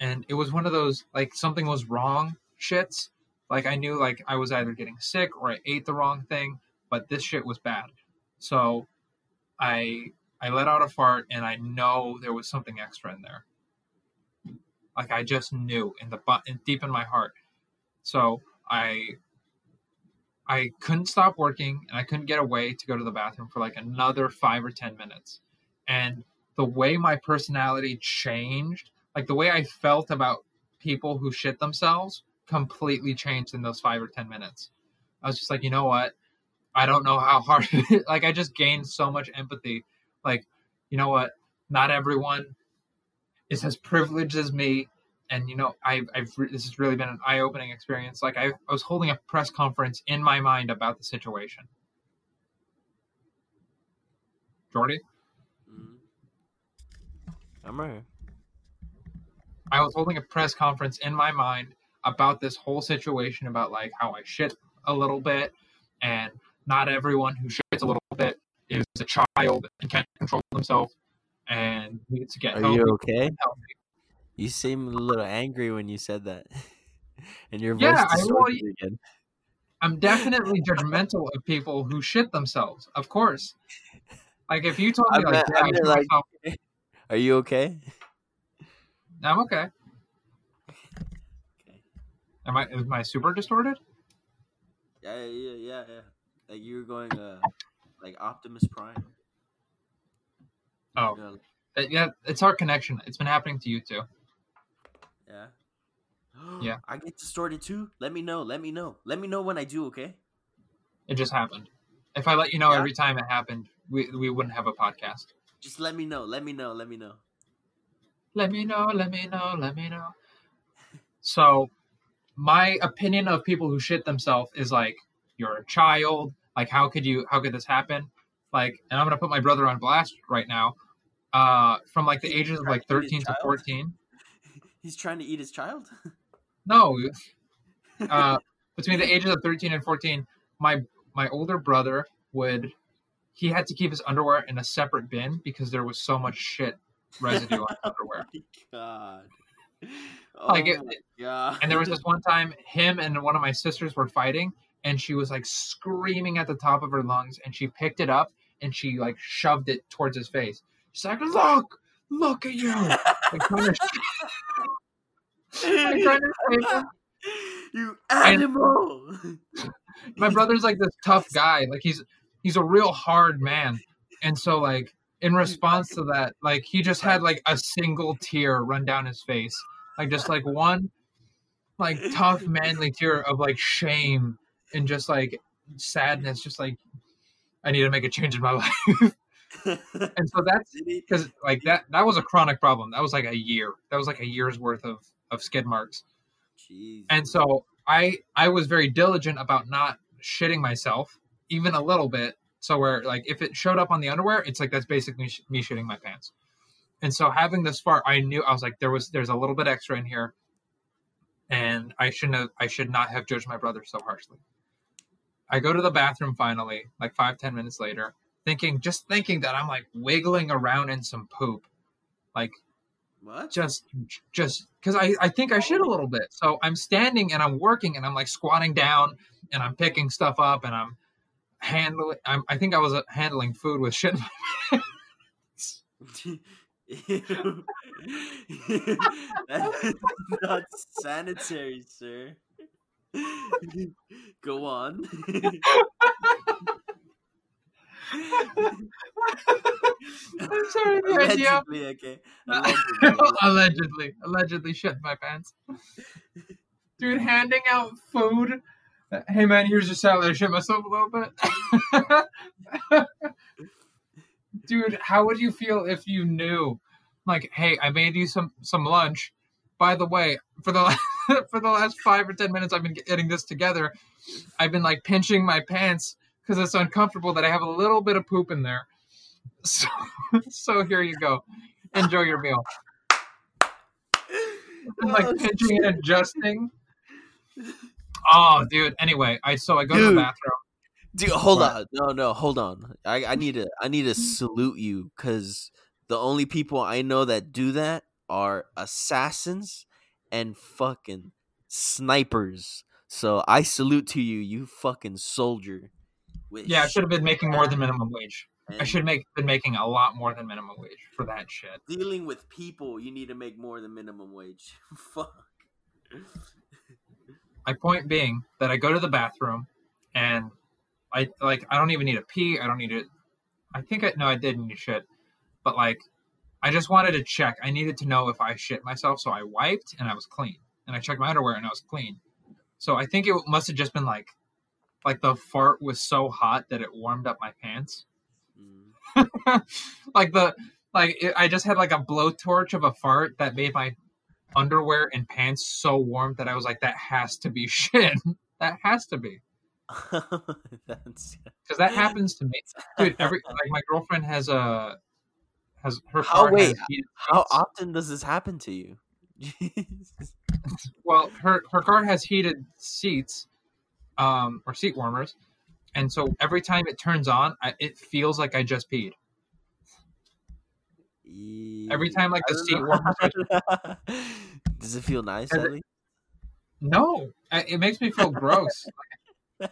and it was one of those like something was wrong shits. Like I knew like I was either getting sick or I ate the wrong thing, but this shit was bad. So I I let out a fart, and I know there was something extra in there. Like I just knew in the butt, deep in my heart. So I, I couldn't stop working, and I couldn't get away to go to the bathroom for like another five or ten minutes. And the way my personality changed, like the way I felt about people who shit themselves, completely changed in those five or ten minutes. I was just like, you know what? I don't know how hard. like I just gained so much empathy. Like, you know what? Not everyone is as privileged as me and you know I've, I've re- this has really been an eye-opening experience like I, I was holding a press conference in my mind about the situation jordy Mhm. I'm right here. i was holding a press conference in my mind about this whole situation about like how I shit a little bit and not everyone who shits a little bit is a child and can't control themselves and needs to get Are help. you okay? Healthy. You seem a little angry when you said that, and your voice Yeah, I distorted again. I'm definitely judgmental of people who shit themselves. Of course. Like if you told me I like, yeah, I I like- myself, Are you okay? I'm okay. Okay. Am I is my super distorted? Yeah, yeah, yeah, yeah. Like you were going, uh, like Optimus Prime. Oh, Uh, yeah, it's our connection. It's been happening to you too. Yeah. Yeah. I get distorted too. Let me know. Let me know. Let me know when I do. Okay. It just happened. If I let you know Yeah. every time it happened, we we wouldn't have a podcast. Just let me know. Let me know. Let me know. Let me know, let me know, let me know. So, my opinion of people who shit themselves is like, you're a child. Like, how could you? How could this happen? Like, and I'm gonna put my brother on blast right now. Uh, from like the ages of like Trying to eat 13 to 14. He's trying to eat his child. No, uh, between the ages of 13 and 14, my my older brother would he had to keep his underwear in a separate bin because there was so much shit residue on his underwear. my God. Oh Like, it- my God. And there was this one time, him and one of my sisters were fighting, and she was like screaming at the top of her lungs, and she picked it up and she like shoved it towards his face. She's like, "Look, look at you!" Like, trying to, like, trying to save him. you animal. My brother's like this tough guy, like he's he's a real hard man, and so like in response to that, like he just had like a single tear run down his face, like just like one, like tough manly tear of like shame and just like sadness, just like I need to make a change in my life, and so that's because like that that was a chronic problem. That was like a year. That was like a year's worth of of skid marks. Jeez. And so I I was very diligent about not shitting myself even a little bit. So where like if it showed up on the underwear, it's like that's basically sh- me shitting my pants. And so having this far, I knew I was like there was there's a little bit extra in here, and I shouldn't have I should not have judged my brother so harshly. I go to the bathroom finally, like five ten minutes later, thinking just thinking that I'm like wiggling around in some poop, like what? just just because I, I think I shit a little bit. So I'm standing and I'm working and I'm like squatting down and I'm picking stuff up and I'm handling. I'm, I think I was uh, handling food with shit. in my Ew. That's not sanitary, sir. Go on. I'm sorry, the idea. Allegedly, okay. Uh, allegedly. allegedly, allegedly shit my pants. Dude, handing out food. Hey man, here's your salad. I shit myself a little bit. Dude, how would you feel if you knew? Like, hey, I made you some some lunch. By the way, for the for the last five or ten minutes, I've been getting this together. I've been like pinching my pants because it's uncomfortable that I have a little bit of poop in there. So, so here you go. Enjoy your meal. I'm like Oh, pinching and adjusting. Oh, dude. Anyway, I so I go to the bathroom. Dude, hold What? on. No, no, hold on. I, I need to I need to hmm? salute you because the only people I know that do that are assassins and fucking snipers. So I salute to you, you fucking soldier. Yeah, I should have been making more than minimum wage. I should make been making a lot more than minimum wage for that shit. dealing with people. You need to make more than minimum wage. Fuck. My point being that I go to the bathroom and I like I don't even need a pee. I don't need to. I think I no, I did need shit, but like I just wanted to check. I needed to know if I shit myself, so I wiped and I was clean, and I checked my underwear and I was clean. So I think it must have just been like like the fart was so hot that it warmed up my pants. Mm. like the like it, I just had like a blowtorch of a fart that made my underwear and pants so warm that I was like, that has to be shit. that has to be That's because that happens to me, dude. Every like my girlfriend has a has her How- car wait, How often does this happen to you? Well, her her car has heated seats, um, or seat warmers, and so every time it turns on, I, it feels like I just peed. Every time, like the seat know. warmers. Does it feel nice, it-? No, it makes me feel gross.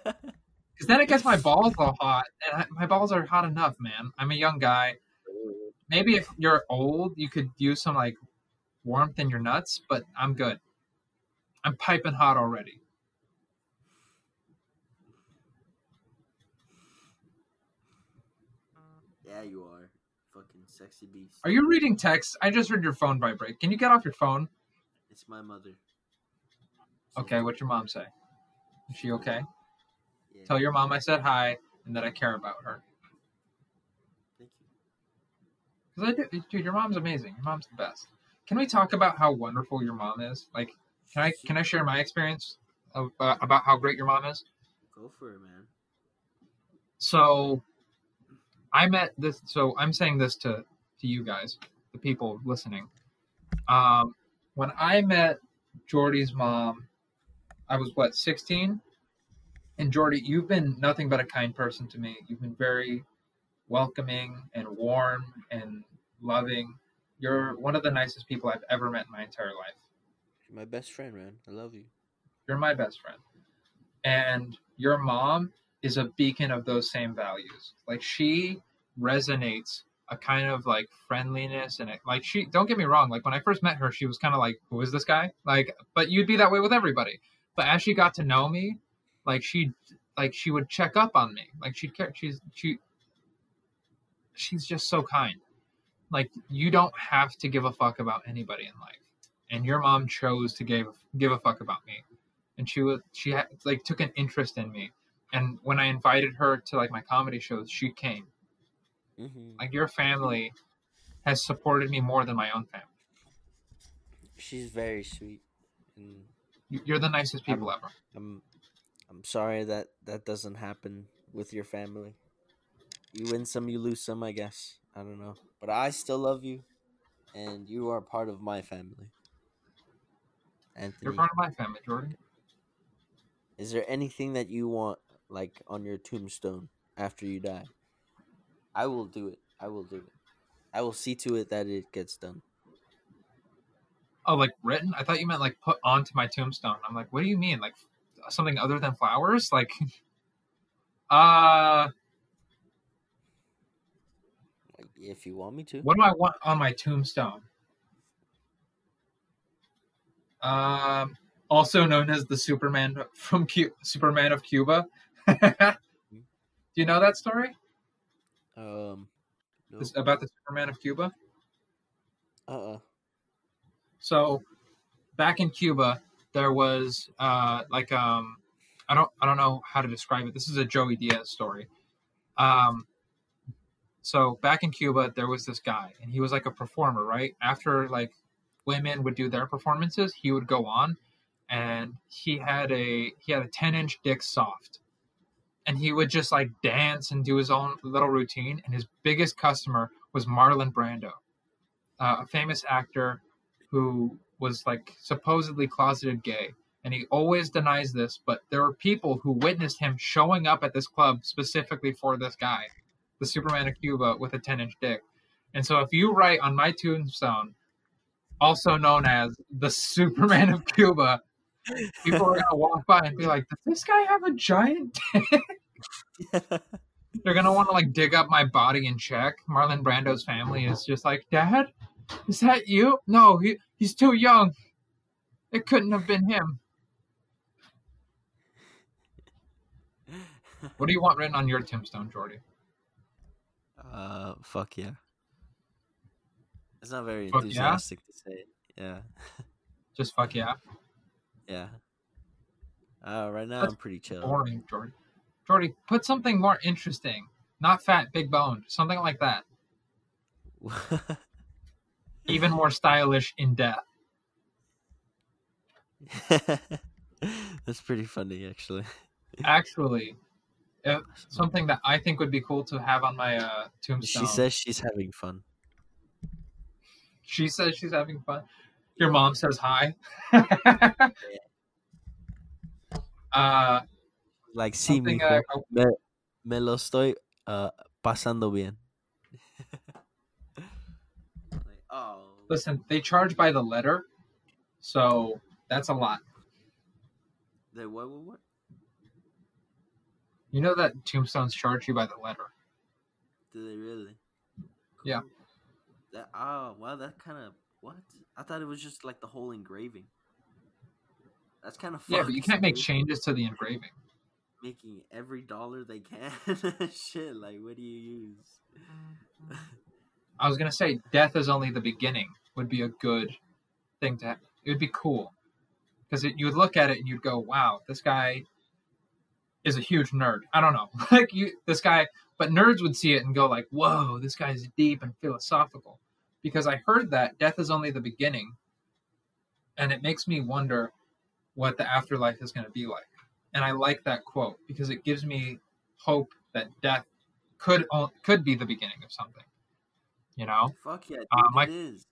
Because then it gets my balls all hot, and I, my balls are hot enough, man. I'm a young guy. Maybe if you're old, you could use some like warmth in your nuts, but I'm good. I'm piping hot already. Yeah, you are. Fucking sexy beast. Are you reading text? I just heard your phone vibrate. Can you get off your phone? It's my mother. Okay, what's your mom say? Is she okay? Yeah. Tell your mom I said hi and that I care about her. Thank you. Because I do, dude, your mom's amazing. Your mom's the best. Can we talk about how wonderful your mom is? Like, can I can I share my experience of, uh, about how great your mom is? Go for it, man. So, I met this. So I'm saying this to to you guys, the people listening. Um, when I met Jordy's mom, I was what 16, and Jordy, you've been nothing but a kind person to me. You've been very welcoming and warm and loving. You're one of the nicest people I've ever met in my entire life. You're my best friend, man. I love you. You're my best friend. And your mom is a beacon of those same values. Like she resonates a kind of like friendliness and it, like she don't get me wrong, like when I first met her, she was kind of like, Who is this guy? Like but you'd be that way with everybody. But as she got to know me, like she like she would check up on me. Like she'd care she's she she's just so kind. Like you don't have to give a fuck about anybody in life. And your mom chose to give give a fuck about me and she was she had like took an interest in me and when i invited her to like my comedy shows she came Mm-hmm. like your family has supported me more than my own family She's very sweet, and You- you're the nicest people ever I'm I'm sorry that that doesn't happen with your family. You win some, you lose some, I guess. I don't know, but I still love you, and you are part of my family. you're part of my family jordan is there anything that you want, like on your tombstone after you die? I will do it. I will do it. I will see to it that it gets done. oh like written i thought you meant like put onto my tombstone i'm like what do you mean like something other than flowers like uh if you want me to. what do i want on my tombstone um also known as the superman from Cu- superman of cuba do you know that story Um. No. About the superman of cuba Uh. uh so back in cuba there was uh like um i don't i don't know how to describe it this is a joey diaz story um so back in cuba there was this guy and he was like a performer right after like women would do their performances he would go on and he had a he had a 10 inch dick soft and he would just like dance and do his own little routine and his biggest customer was marlon brando uh, a famous actor who was like supposedly closeted gay and he always denies this but there were people who witnessed him showing up at this club specifically for this guy the superman of cuba with a 10 inch dick. And so if you write on my tombstone also known as the superman of cuba people are gonna walk by and be like does this guy have a giant dick? They're gonna want to like dig up my body and check. Marlon brando's family is just like dad is that you? No he, he's too young. It couldn't have been him. What do you want written on your tombstone jordy? Uh, fuck yeah. It's not very Fuck yeah? enthusiastic to say it. Yeah, just fuck yeah yeah. Uh, right now That's I'm pretty chill. boring jordy jordy put something more interesting not fat big boned something like that even more stylish in death That's pretty funny, actually. actually uh, something that i think would be cool to have on my uh tombstone She says she's having fun. she says she's having fun Your mom says hi. uh, Like, sí, something, uh, me, me lo estoy uh, pasando bien. oh. listen, they charge by the letter, so that's a lot. The what, what, what? You know that tombstones charge you by the letter. Do they really? Yeah. That oh well, that kind of what? I thought it was just like the whole engraving. That's kind of Yeah, but you can't make changes to the engraving. Making every dollar they can. Shit, like what do you use? I was gonna say death is only the beginning would be a good thing to. It would be cool because you would look at it and you'd go, "Wow, this guy is a huge nerd." I don't know, like you, this guy, but nerds would see it and go like, "Whoa, this guy's deep and philosophical." Because I heard that death is only the beginning, and it makes me wonder what the afterlife is going to be like. And I like that quote because it gives me hope that death could could be the beginning of something. You know, Fuck yeah, dude, Uh, Mike- it is.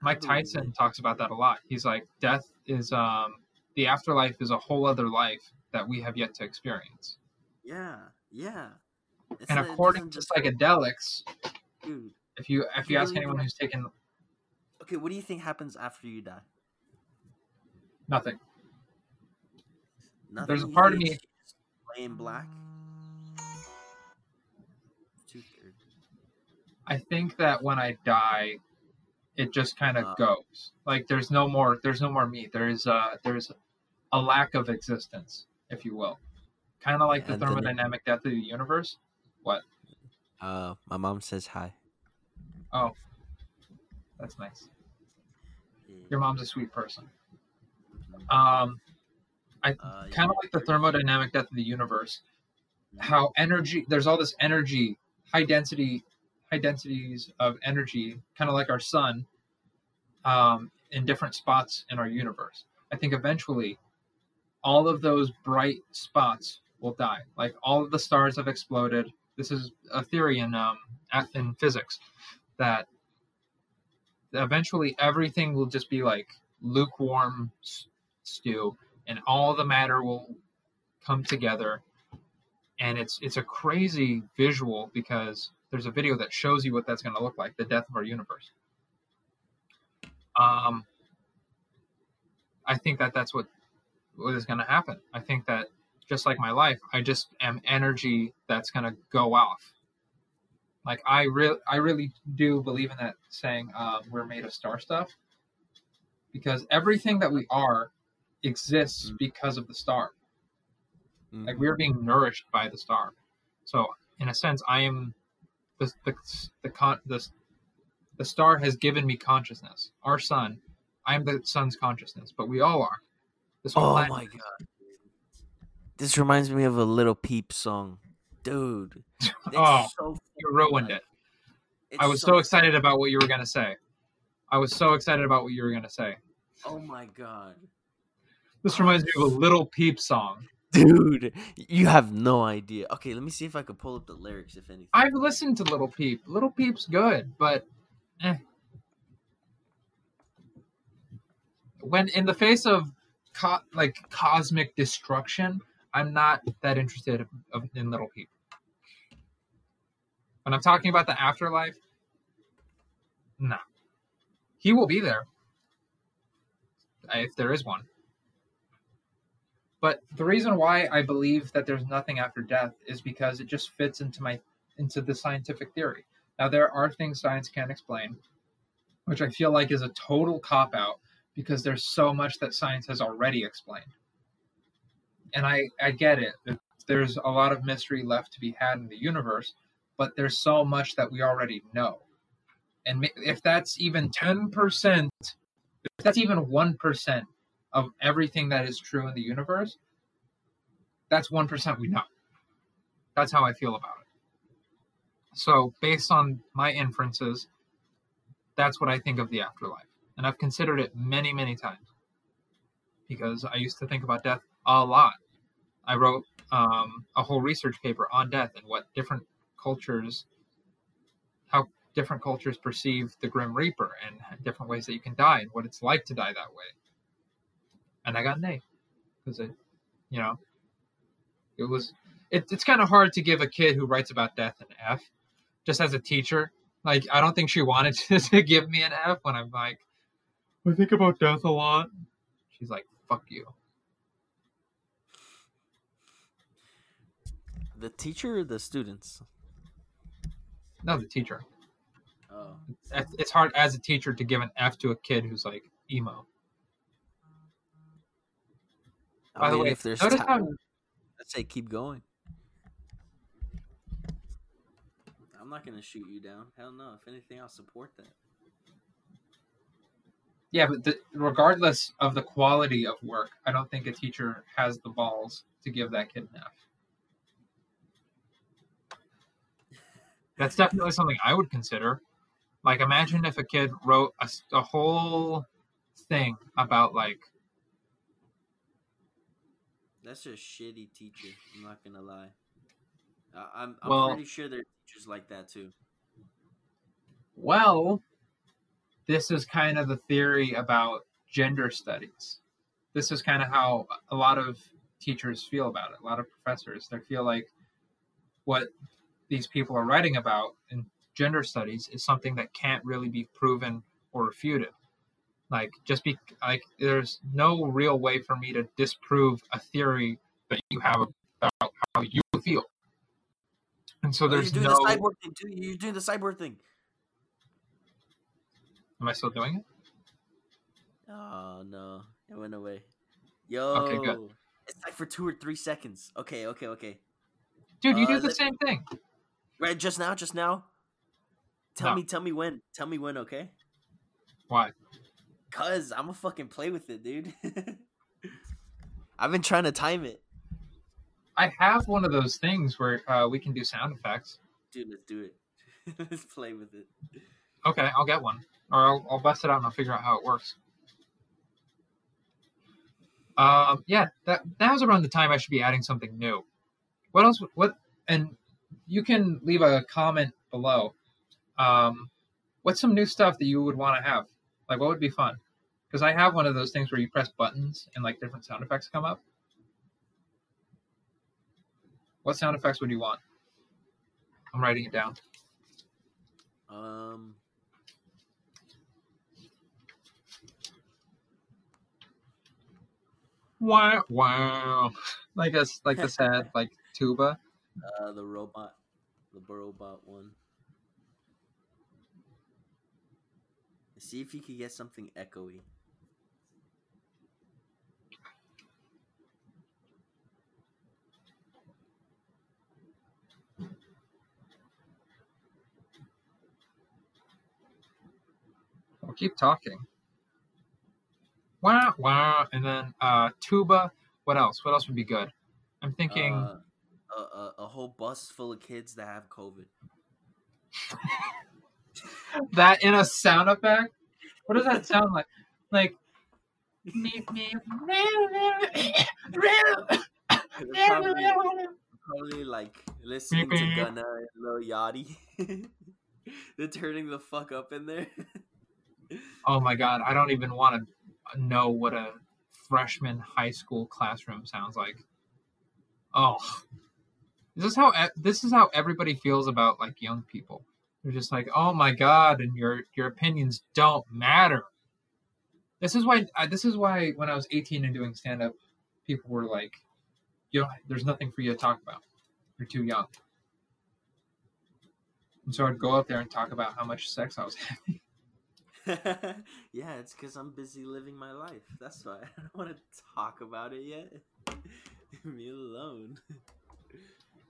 Mike Tyson talks about that a lot. He's like, death is um, the afterlife is a whole other life that we have yet to experience. Yeah, yeah. It's and it according to psychedelics, dude. If you if you ask anyone who's taken Okay, what do you think happens after you die? nothing, Nothing. There's a part of me- it's just Lay in black. I think that when I die, it just kind of Uh. goes. Like there's no more there's no more me. There's uh there's a lack of existence, if you will. Kind of like the thermodynamic death of the universe. What? Uh, my mom says hi. Oh, that's nice. Your mom's a sweet person. Um, Uh, kind of like the thermodynamic death of the universe. How energy there's all this energy, high density, high densities of energy, kind of like our sun, um, in different spots in our universe. I think eventually, all of those bright spots will die. Like all of the stars have exploded. This is a theory in um, in physics that eventually everything will just be like lukewarm stew and all the matter will come together. And it's it's a crazy visual because there's a video that shows you what that's going to look like the death of our universe. Um i think that that's what what is going to happen. I think that just like my life i just am energy that's going to go off like i really i really do believe in that saying um, we're made of star stuff because everything that we are exists Mm. because of the star Mhm. like we're being nourished by the star so in a sense i am the the the con the, the star has given me consciousness our sun i'm the sun's consciousness but we all are this Oh my god. This reminds me of a Lil Peep song. Dude. Oh, so you ruined it It's i was so excited about what you were going to say i was so excited about what you were going to say Oh my god. this reminds me of a Lil Peep song Dude, you have no idea. Okay, let me see if I can pull up the lyrics if anything. i've listened to Lil Peep Lil Peep's good but eh. when in the face of co- like cosmic destruction i'm not that interested in little people. when i'm talking about the afterlife no he will be there uh, if there is one. But the reason why i believe that there's nothing after death is because it just fits into my into the scientific theory. Now there are things science can't explain which i feel like is a total cop out because there's so much that science has already explained and i i get it. There's a lot of mystery left to be had in the universe but there's so much that we already know. And if that's even 10% if that's even 1% of everything that is true in the universe that's 1% we know. That's how i feel about it. So based on my inferences that's what i think of the afterlife. And i've considered it many many times. Because i used to think about death a lot i wrote um, a whole research paper on death and what different cultures how different cultures perceive the Grim Reaper and different ways that you can die and what it's like to die that way. And I got an A because it, you know, it was. It, it's kind of hard to give a kid who writes about death an F, just as a teacher. Like I don't think she wanted to, to give me an F when I'm like, I think about death a lot. She's like, "Fuck you." The teacher or the students? No, the teacher. Oh. It's it's hard as a teacher to give an F to a kid who's like emo. I By the mean, way, if there's notice ta- how I'd say keep going. I'm not gonna shoot you down. Hell no. If anything, I'll support that. Yeah, but the, regardless of the quality of work, I don't think a teacher has the balls to give that kid an F. That's definitely something I would consider. Like, imagine if a kid wrote a whole thing about like, That's a shitty teacher. I'm not gonna lie. I, I'm I'm Well- pretty sure there are teachers like that too. well, this is kind of the theory about gender studies. This is kind of how a lot of teachers feel about it. A lot of professors, they feel like what these people are writing about in gender studies is something that can't really be proven or refuted. Like just be like there's no real way for me to disprove a theory that you have about how you feel. And so Oh, there's you're doing no the cyborg thing too. You're doing the cyborg thing. Am I still doing it? Oh no, it went away. Yo, Okay, good. it's like for two or three seconds. Okay, okay, okay. Dude, you Uh, do the same thing. Right, just now, just now. Tell No. me, tell me when. Tell me when, okay? Why? Cause I'm gonna fucking play with it, dude. I've been trying to time it, I have one of those things where uh, we can do sound effects. dude. Let's do it. let's play with it. Okay, I'll get one, or I'll, I'll bust it out and I'll figure out how it works. Um, yeah, that that was around the time I should be adding something new. What else? What? And you can leave a comment below. Um, what's some new stuff that you would want to have? Like, what would be fun? Because I have one of those things where you press buttons and like different sound effects come up. What sound effects would you want? I'm writing it down. Um, Wow, wow. Like a like the sad like tuba. uh, the robot, the robot one. See if you could get something echoey. I'll keep talking. Wow, wow, and then uh tuba. What else? What else would be good? I'm thinking. Uh, a, a, a whole bus full of kids that have COVID. that in a sound effect? What does that sound like? Like me me They're probably, probably like listening to. Gunna and Lil Yachty. They're turning the fuck up in there. Oh my god, I don't even want to know what a freshman high school classroom sounds like. Oh. Is this how this is how everybody feels about like young people? They're just like, "Oh my god," and your your opinions don't matter. This is why I, this is why when I was 18 and doing stand up, people were like, "You don't, there's nothing for you to talk about. You're too young." And so I'd go out there and talk about how much sex I was having. yeah, it's because I'm busy living my life. That's why I don't want to talk about it yet. Leave me alone.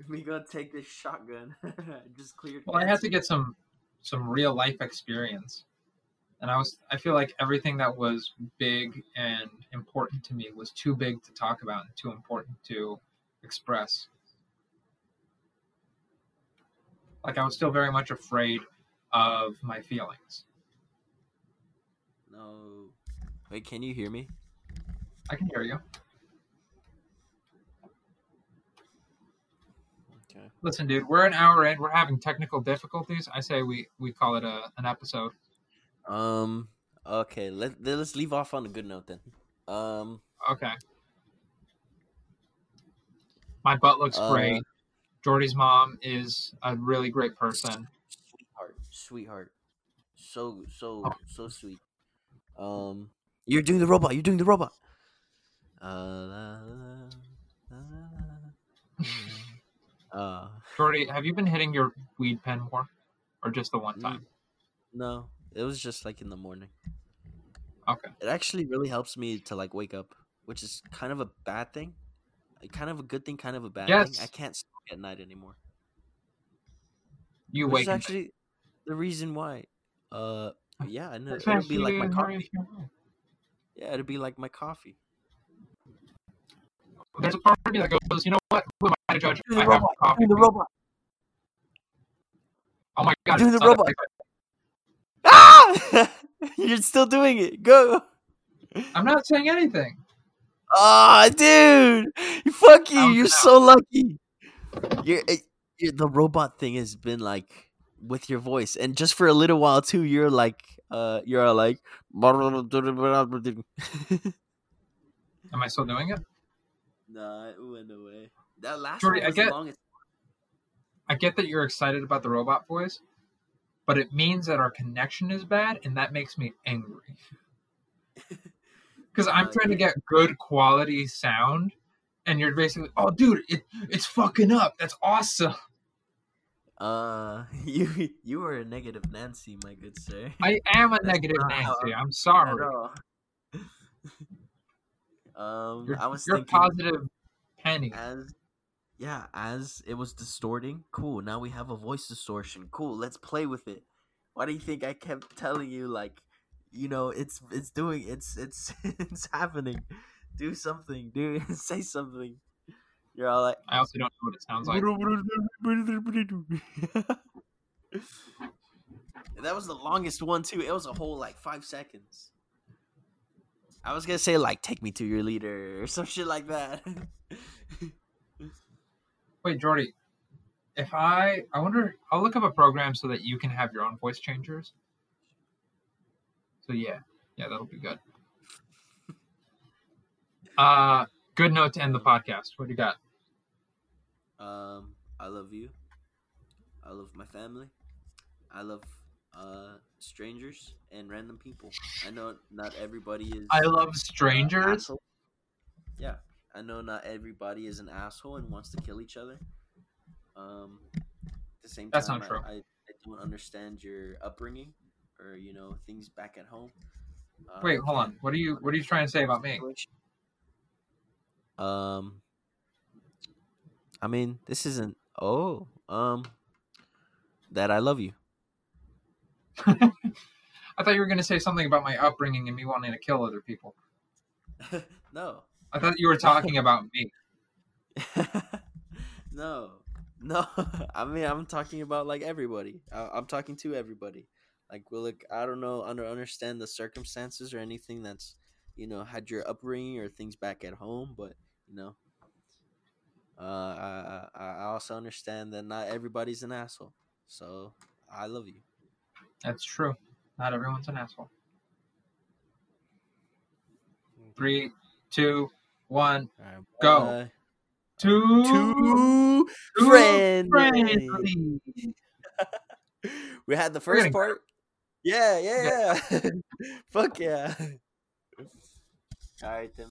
Let me go take this shotgun. Just cleared. Well, I had to get some some real life experience, and I was I feel like everything that was big and important to me was too big to talk about and too important to express. Like I was still very much afraid of my feelings. No. Wait, can you hear me? I can hear you. Okay. Listen, dude, we're an hour in. We're having technical difficulties. I say we we call it a an episode. Um. Okay. Let let's leave off on a good note then. Um. Okay. My butt looks Uh, great. Jordy's mom is a really great person. Sweetheart. Sweetheart. So so Oh. so sweet. Um. You're doing the robot. You're doing the robot. Uh. la, la, la. Uh. Jordy, have you been hitting your weed pen more, or just the one Mm. time? No. It was just like in the morning. Okay. It actually really helps me to like wake up, which is kind of a bad thing. Uh, Kind of a good thing, kind of a bad thing. I can't sleep at night anymore. You wake actually the reason why. Uh, yeah, I know it'll be like my coffee. Yeah, it'll be like my coffee. There's a part of me that goes, you know what? Who am I to judge? I the have robot. Doing the robot. Oh my god! It's the robot. Ah! You're still doing it. Go. I'm not saying anything. Ah, dude. Fuck you. You're and so lucky. You're, you're the robot thing has been like with your voice, and just for a little while too. You're like, uh, you're like. Am I still doing it? Nah, it went away. That last Jordy, one I get-. I get that you're excited about the robot voice, but it means that our connection is bad, and that makes me angry. Because I'm Uh, trying to get good quality sound, and you're basically, oh, dude, it, it's fucking up. That's awesome. Uh, you you were a negative Nancy, my good sir. I am a negative Nancy. I'm sorry. um, You're, I was you're thinking positive penny. as yeah, as it was distorting. Cool. Now we have a voice distortion. Cool. Let's play with it. Why do you think I kept telling you like, you know, it's it's doing it's it's it's happening. Do something. dude. say something. You're all like. I also don't know what it sounds like. And that was the longest one too. It was a whole like five seconds. I was gonna say like "Take me to your leader" or some shit like that. Wait, Jordy, if I, I wonder, I'll look up a program so that you can have your own voice changers. So yeah, yeah, that'll be good. Uh, good note to end the podcast. What do you got? um, I love you. I love my family. I love uh strangers and random people. I know not everybody is. I love uh, strangers. asshole. Yeah, I know not everybody is an asshole and wants to kill each other. Um, at the same That's time, not true. I, I, don't understand your upbringing or you know things back at home. Uh, Wait, hold on. What are you, what are you trying to say about me? Um, I mean, this isn't. Oh, um, that I love you. I thought you were going to say something about my upbringing and me wanting to kill other people. no, I thought you were talking about me. no, no. I mean, I'm talking about like everybody. I, I'm talking to everybody. Like, well, look, I don't know, under understand the circumstances or anything that's, you know, had your upbringing or things back at home, but you know, uh, I, I I also understand that not everybody's an asshole. So I love you. That's true. Not everyone's an asshole. Three, two, one, Alright, Go. bye. two, Too two friendly. friendly. we had the first getting part. Yeah, yeah, yeah. Fuck yeah. All right, then.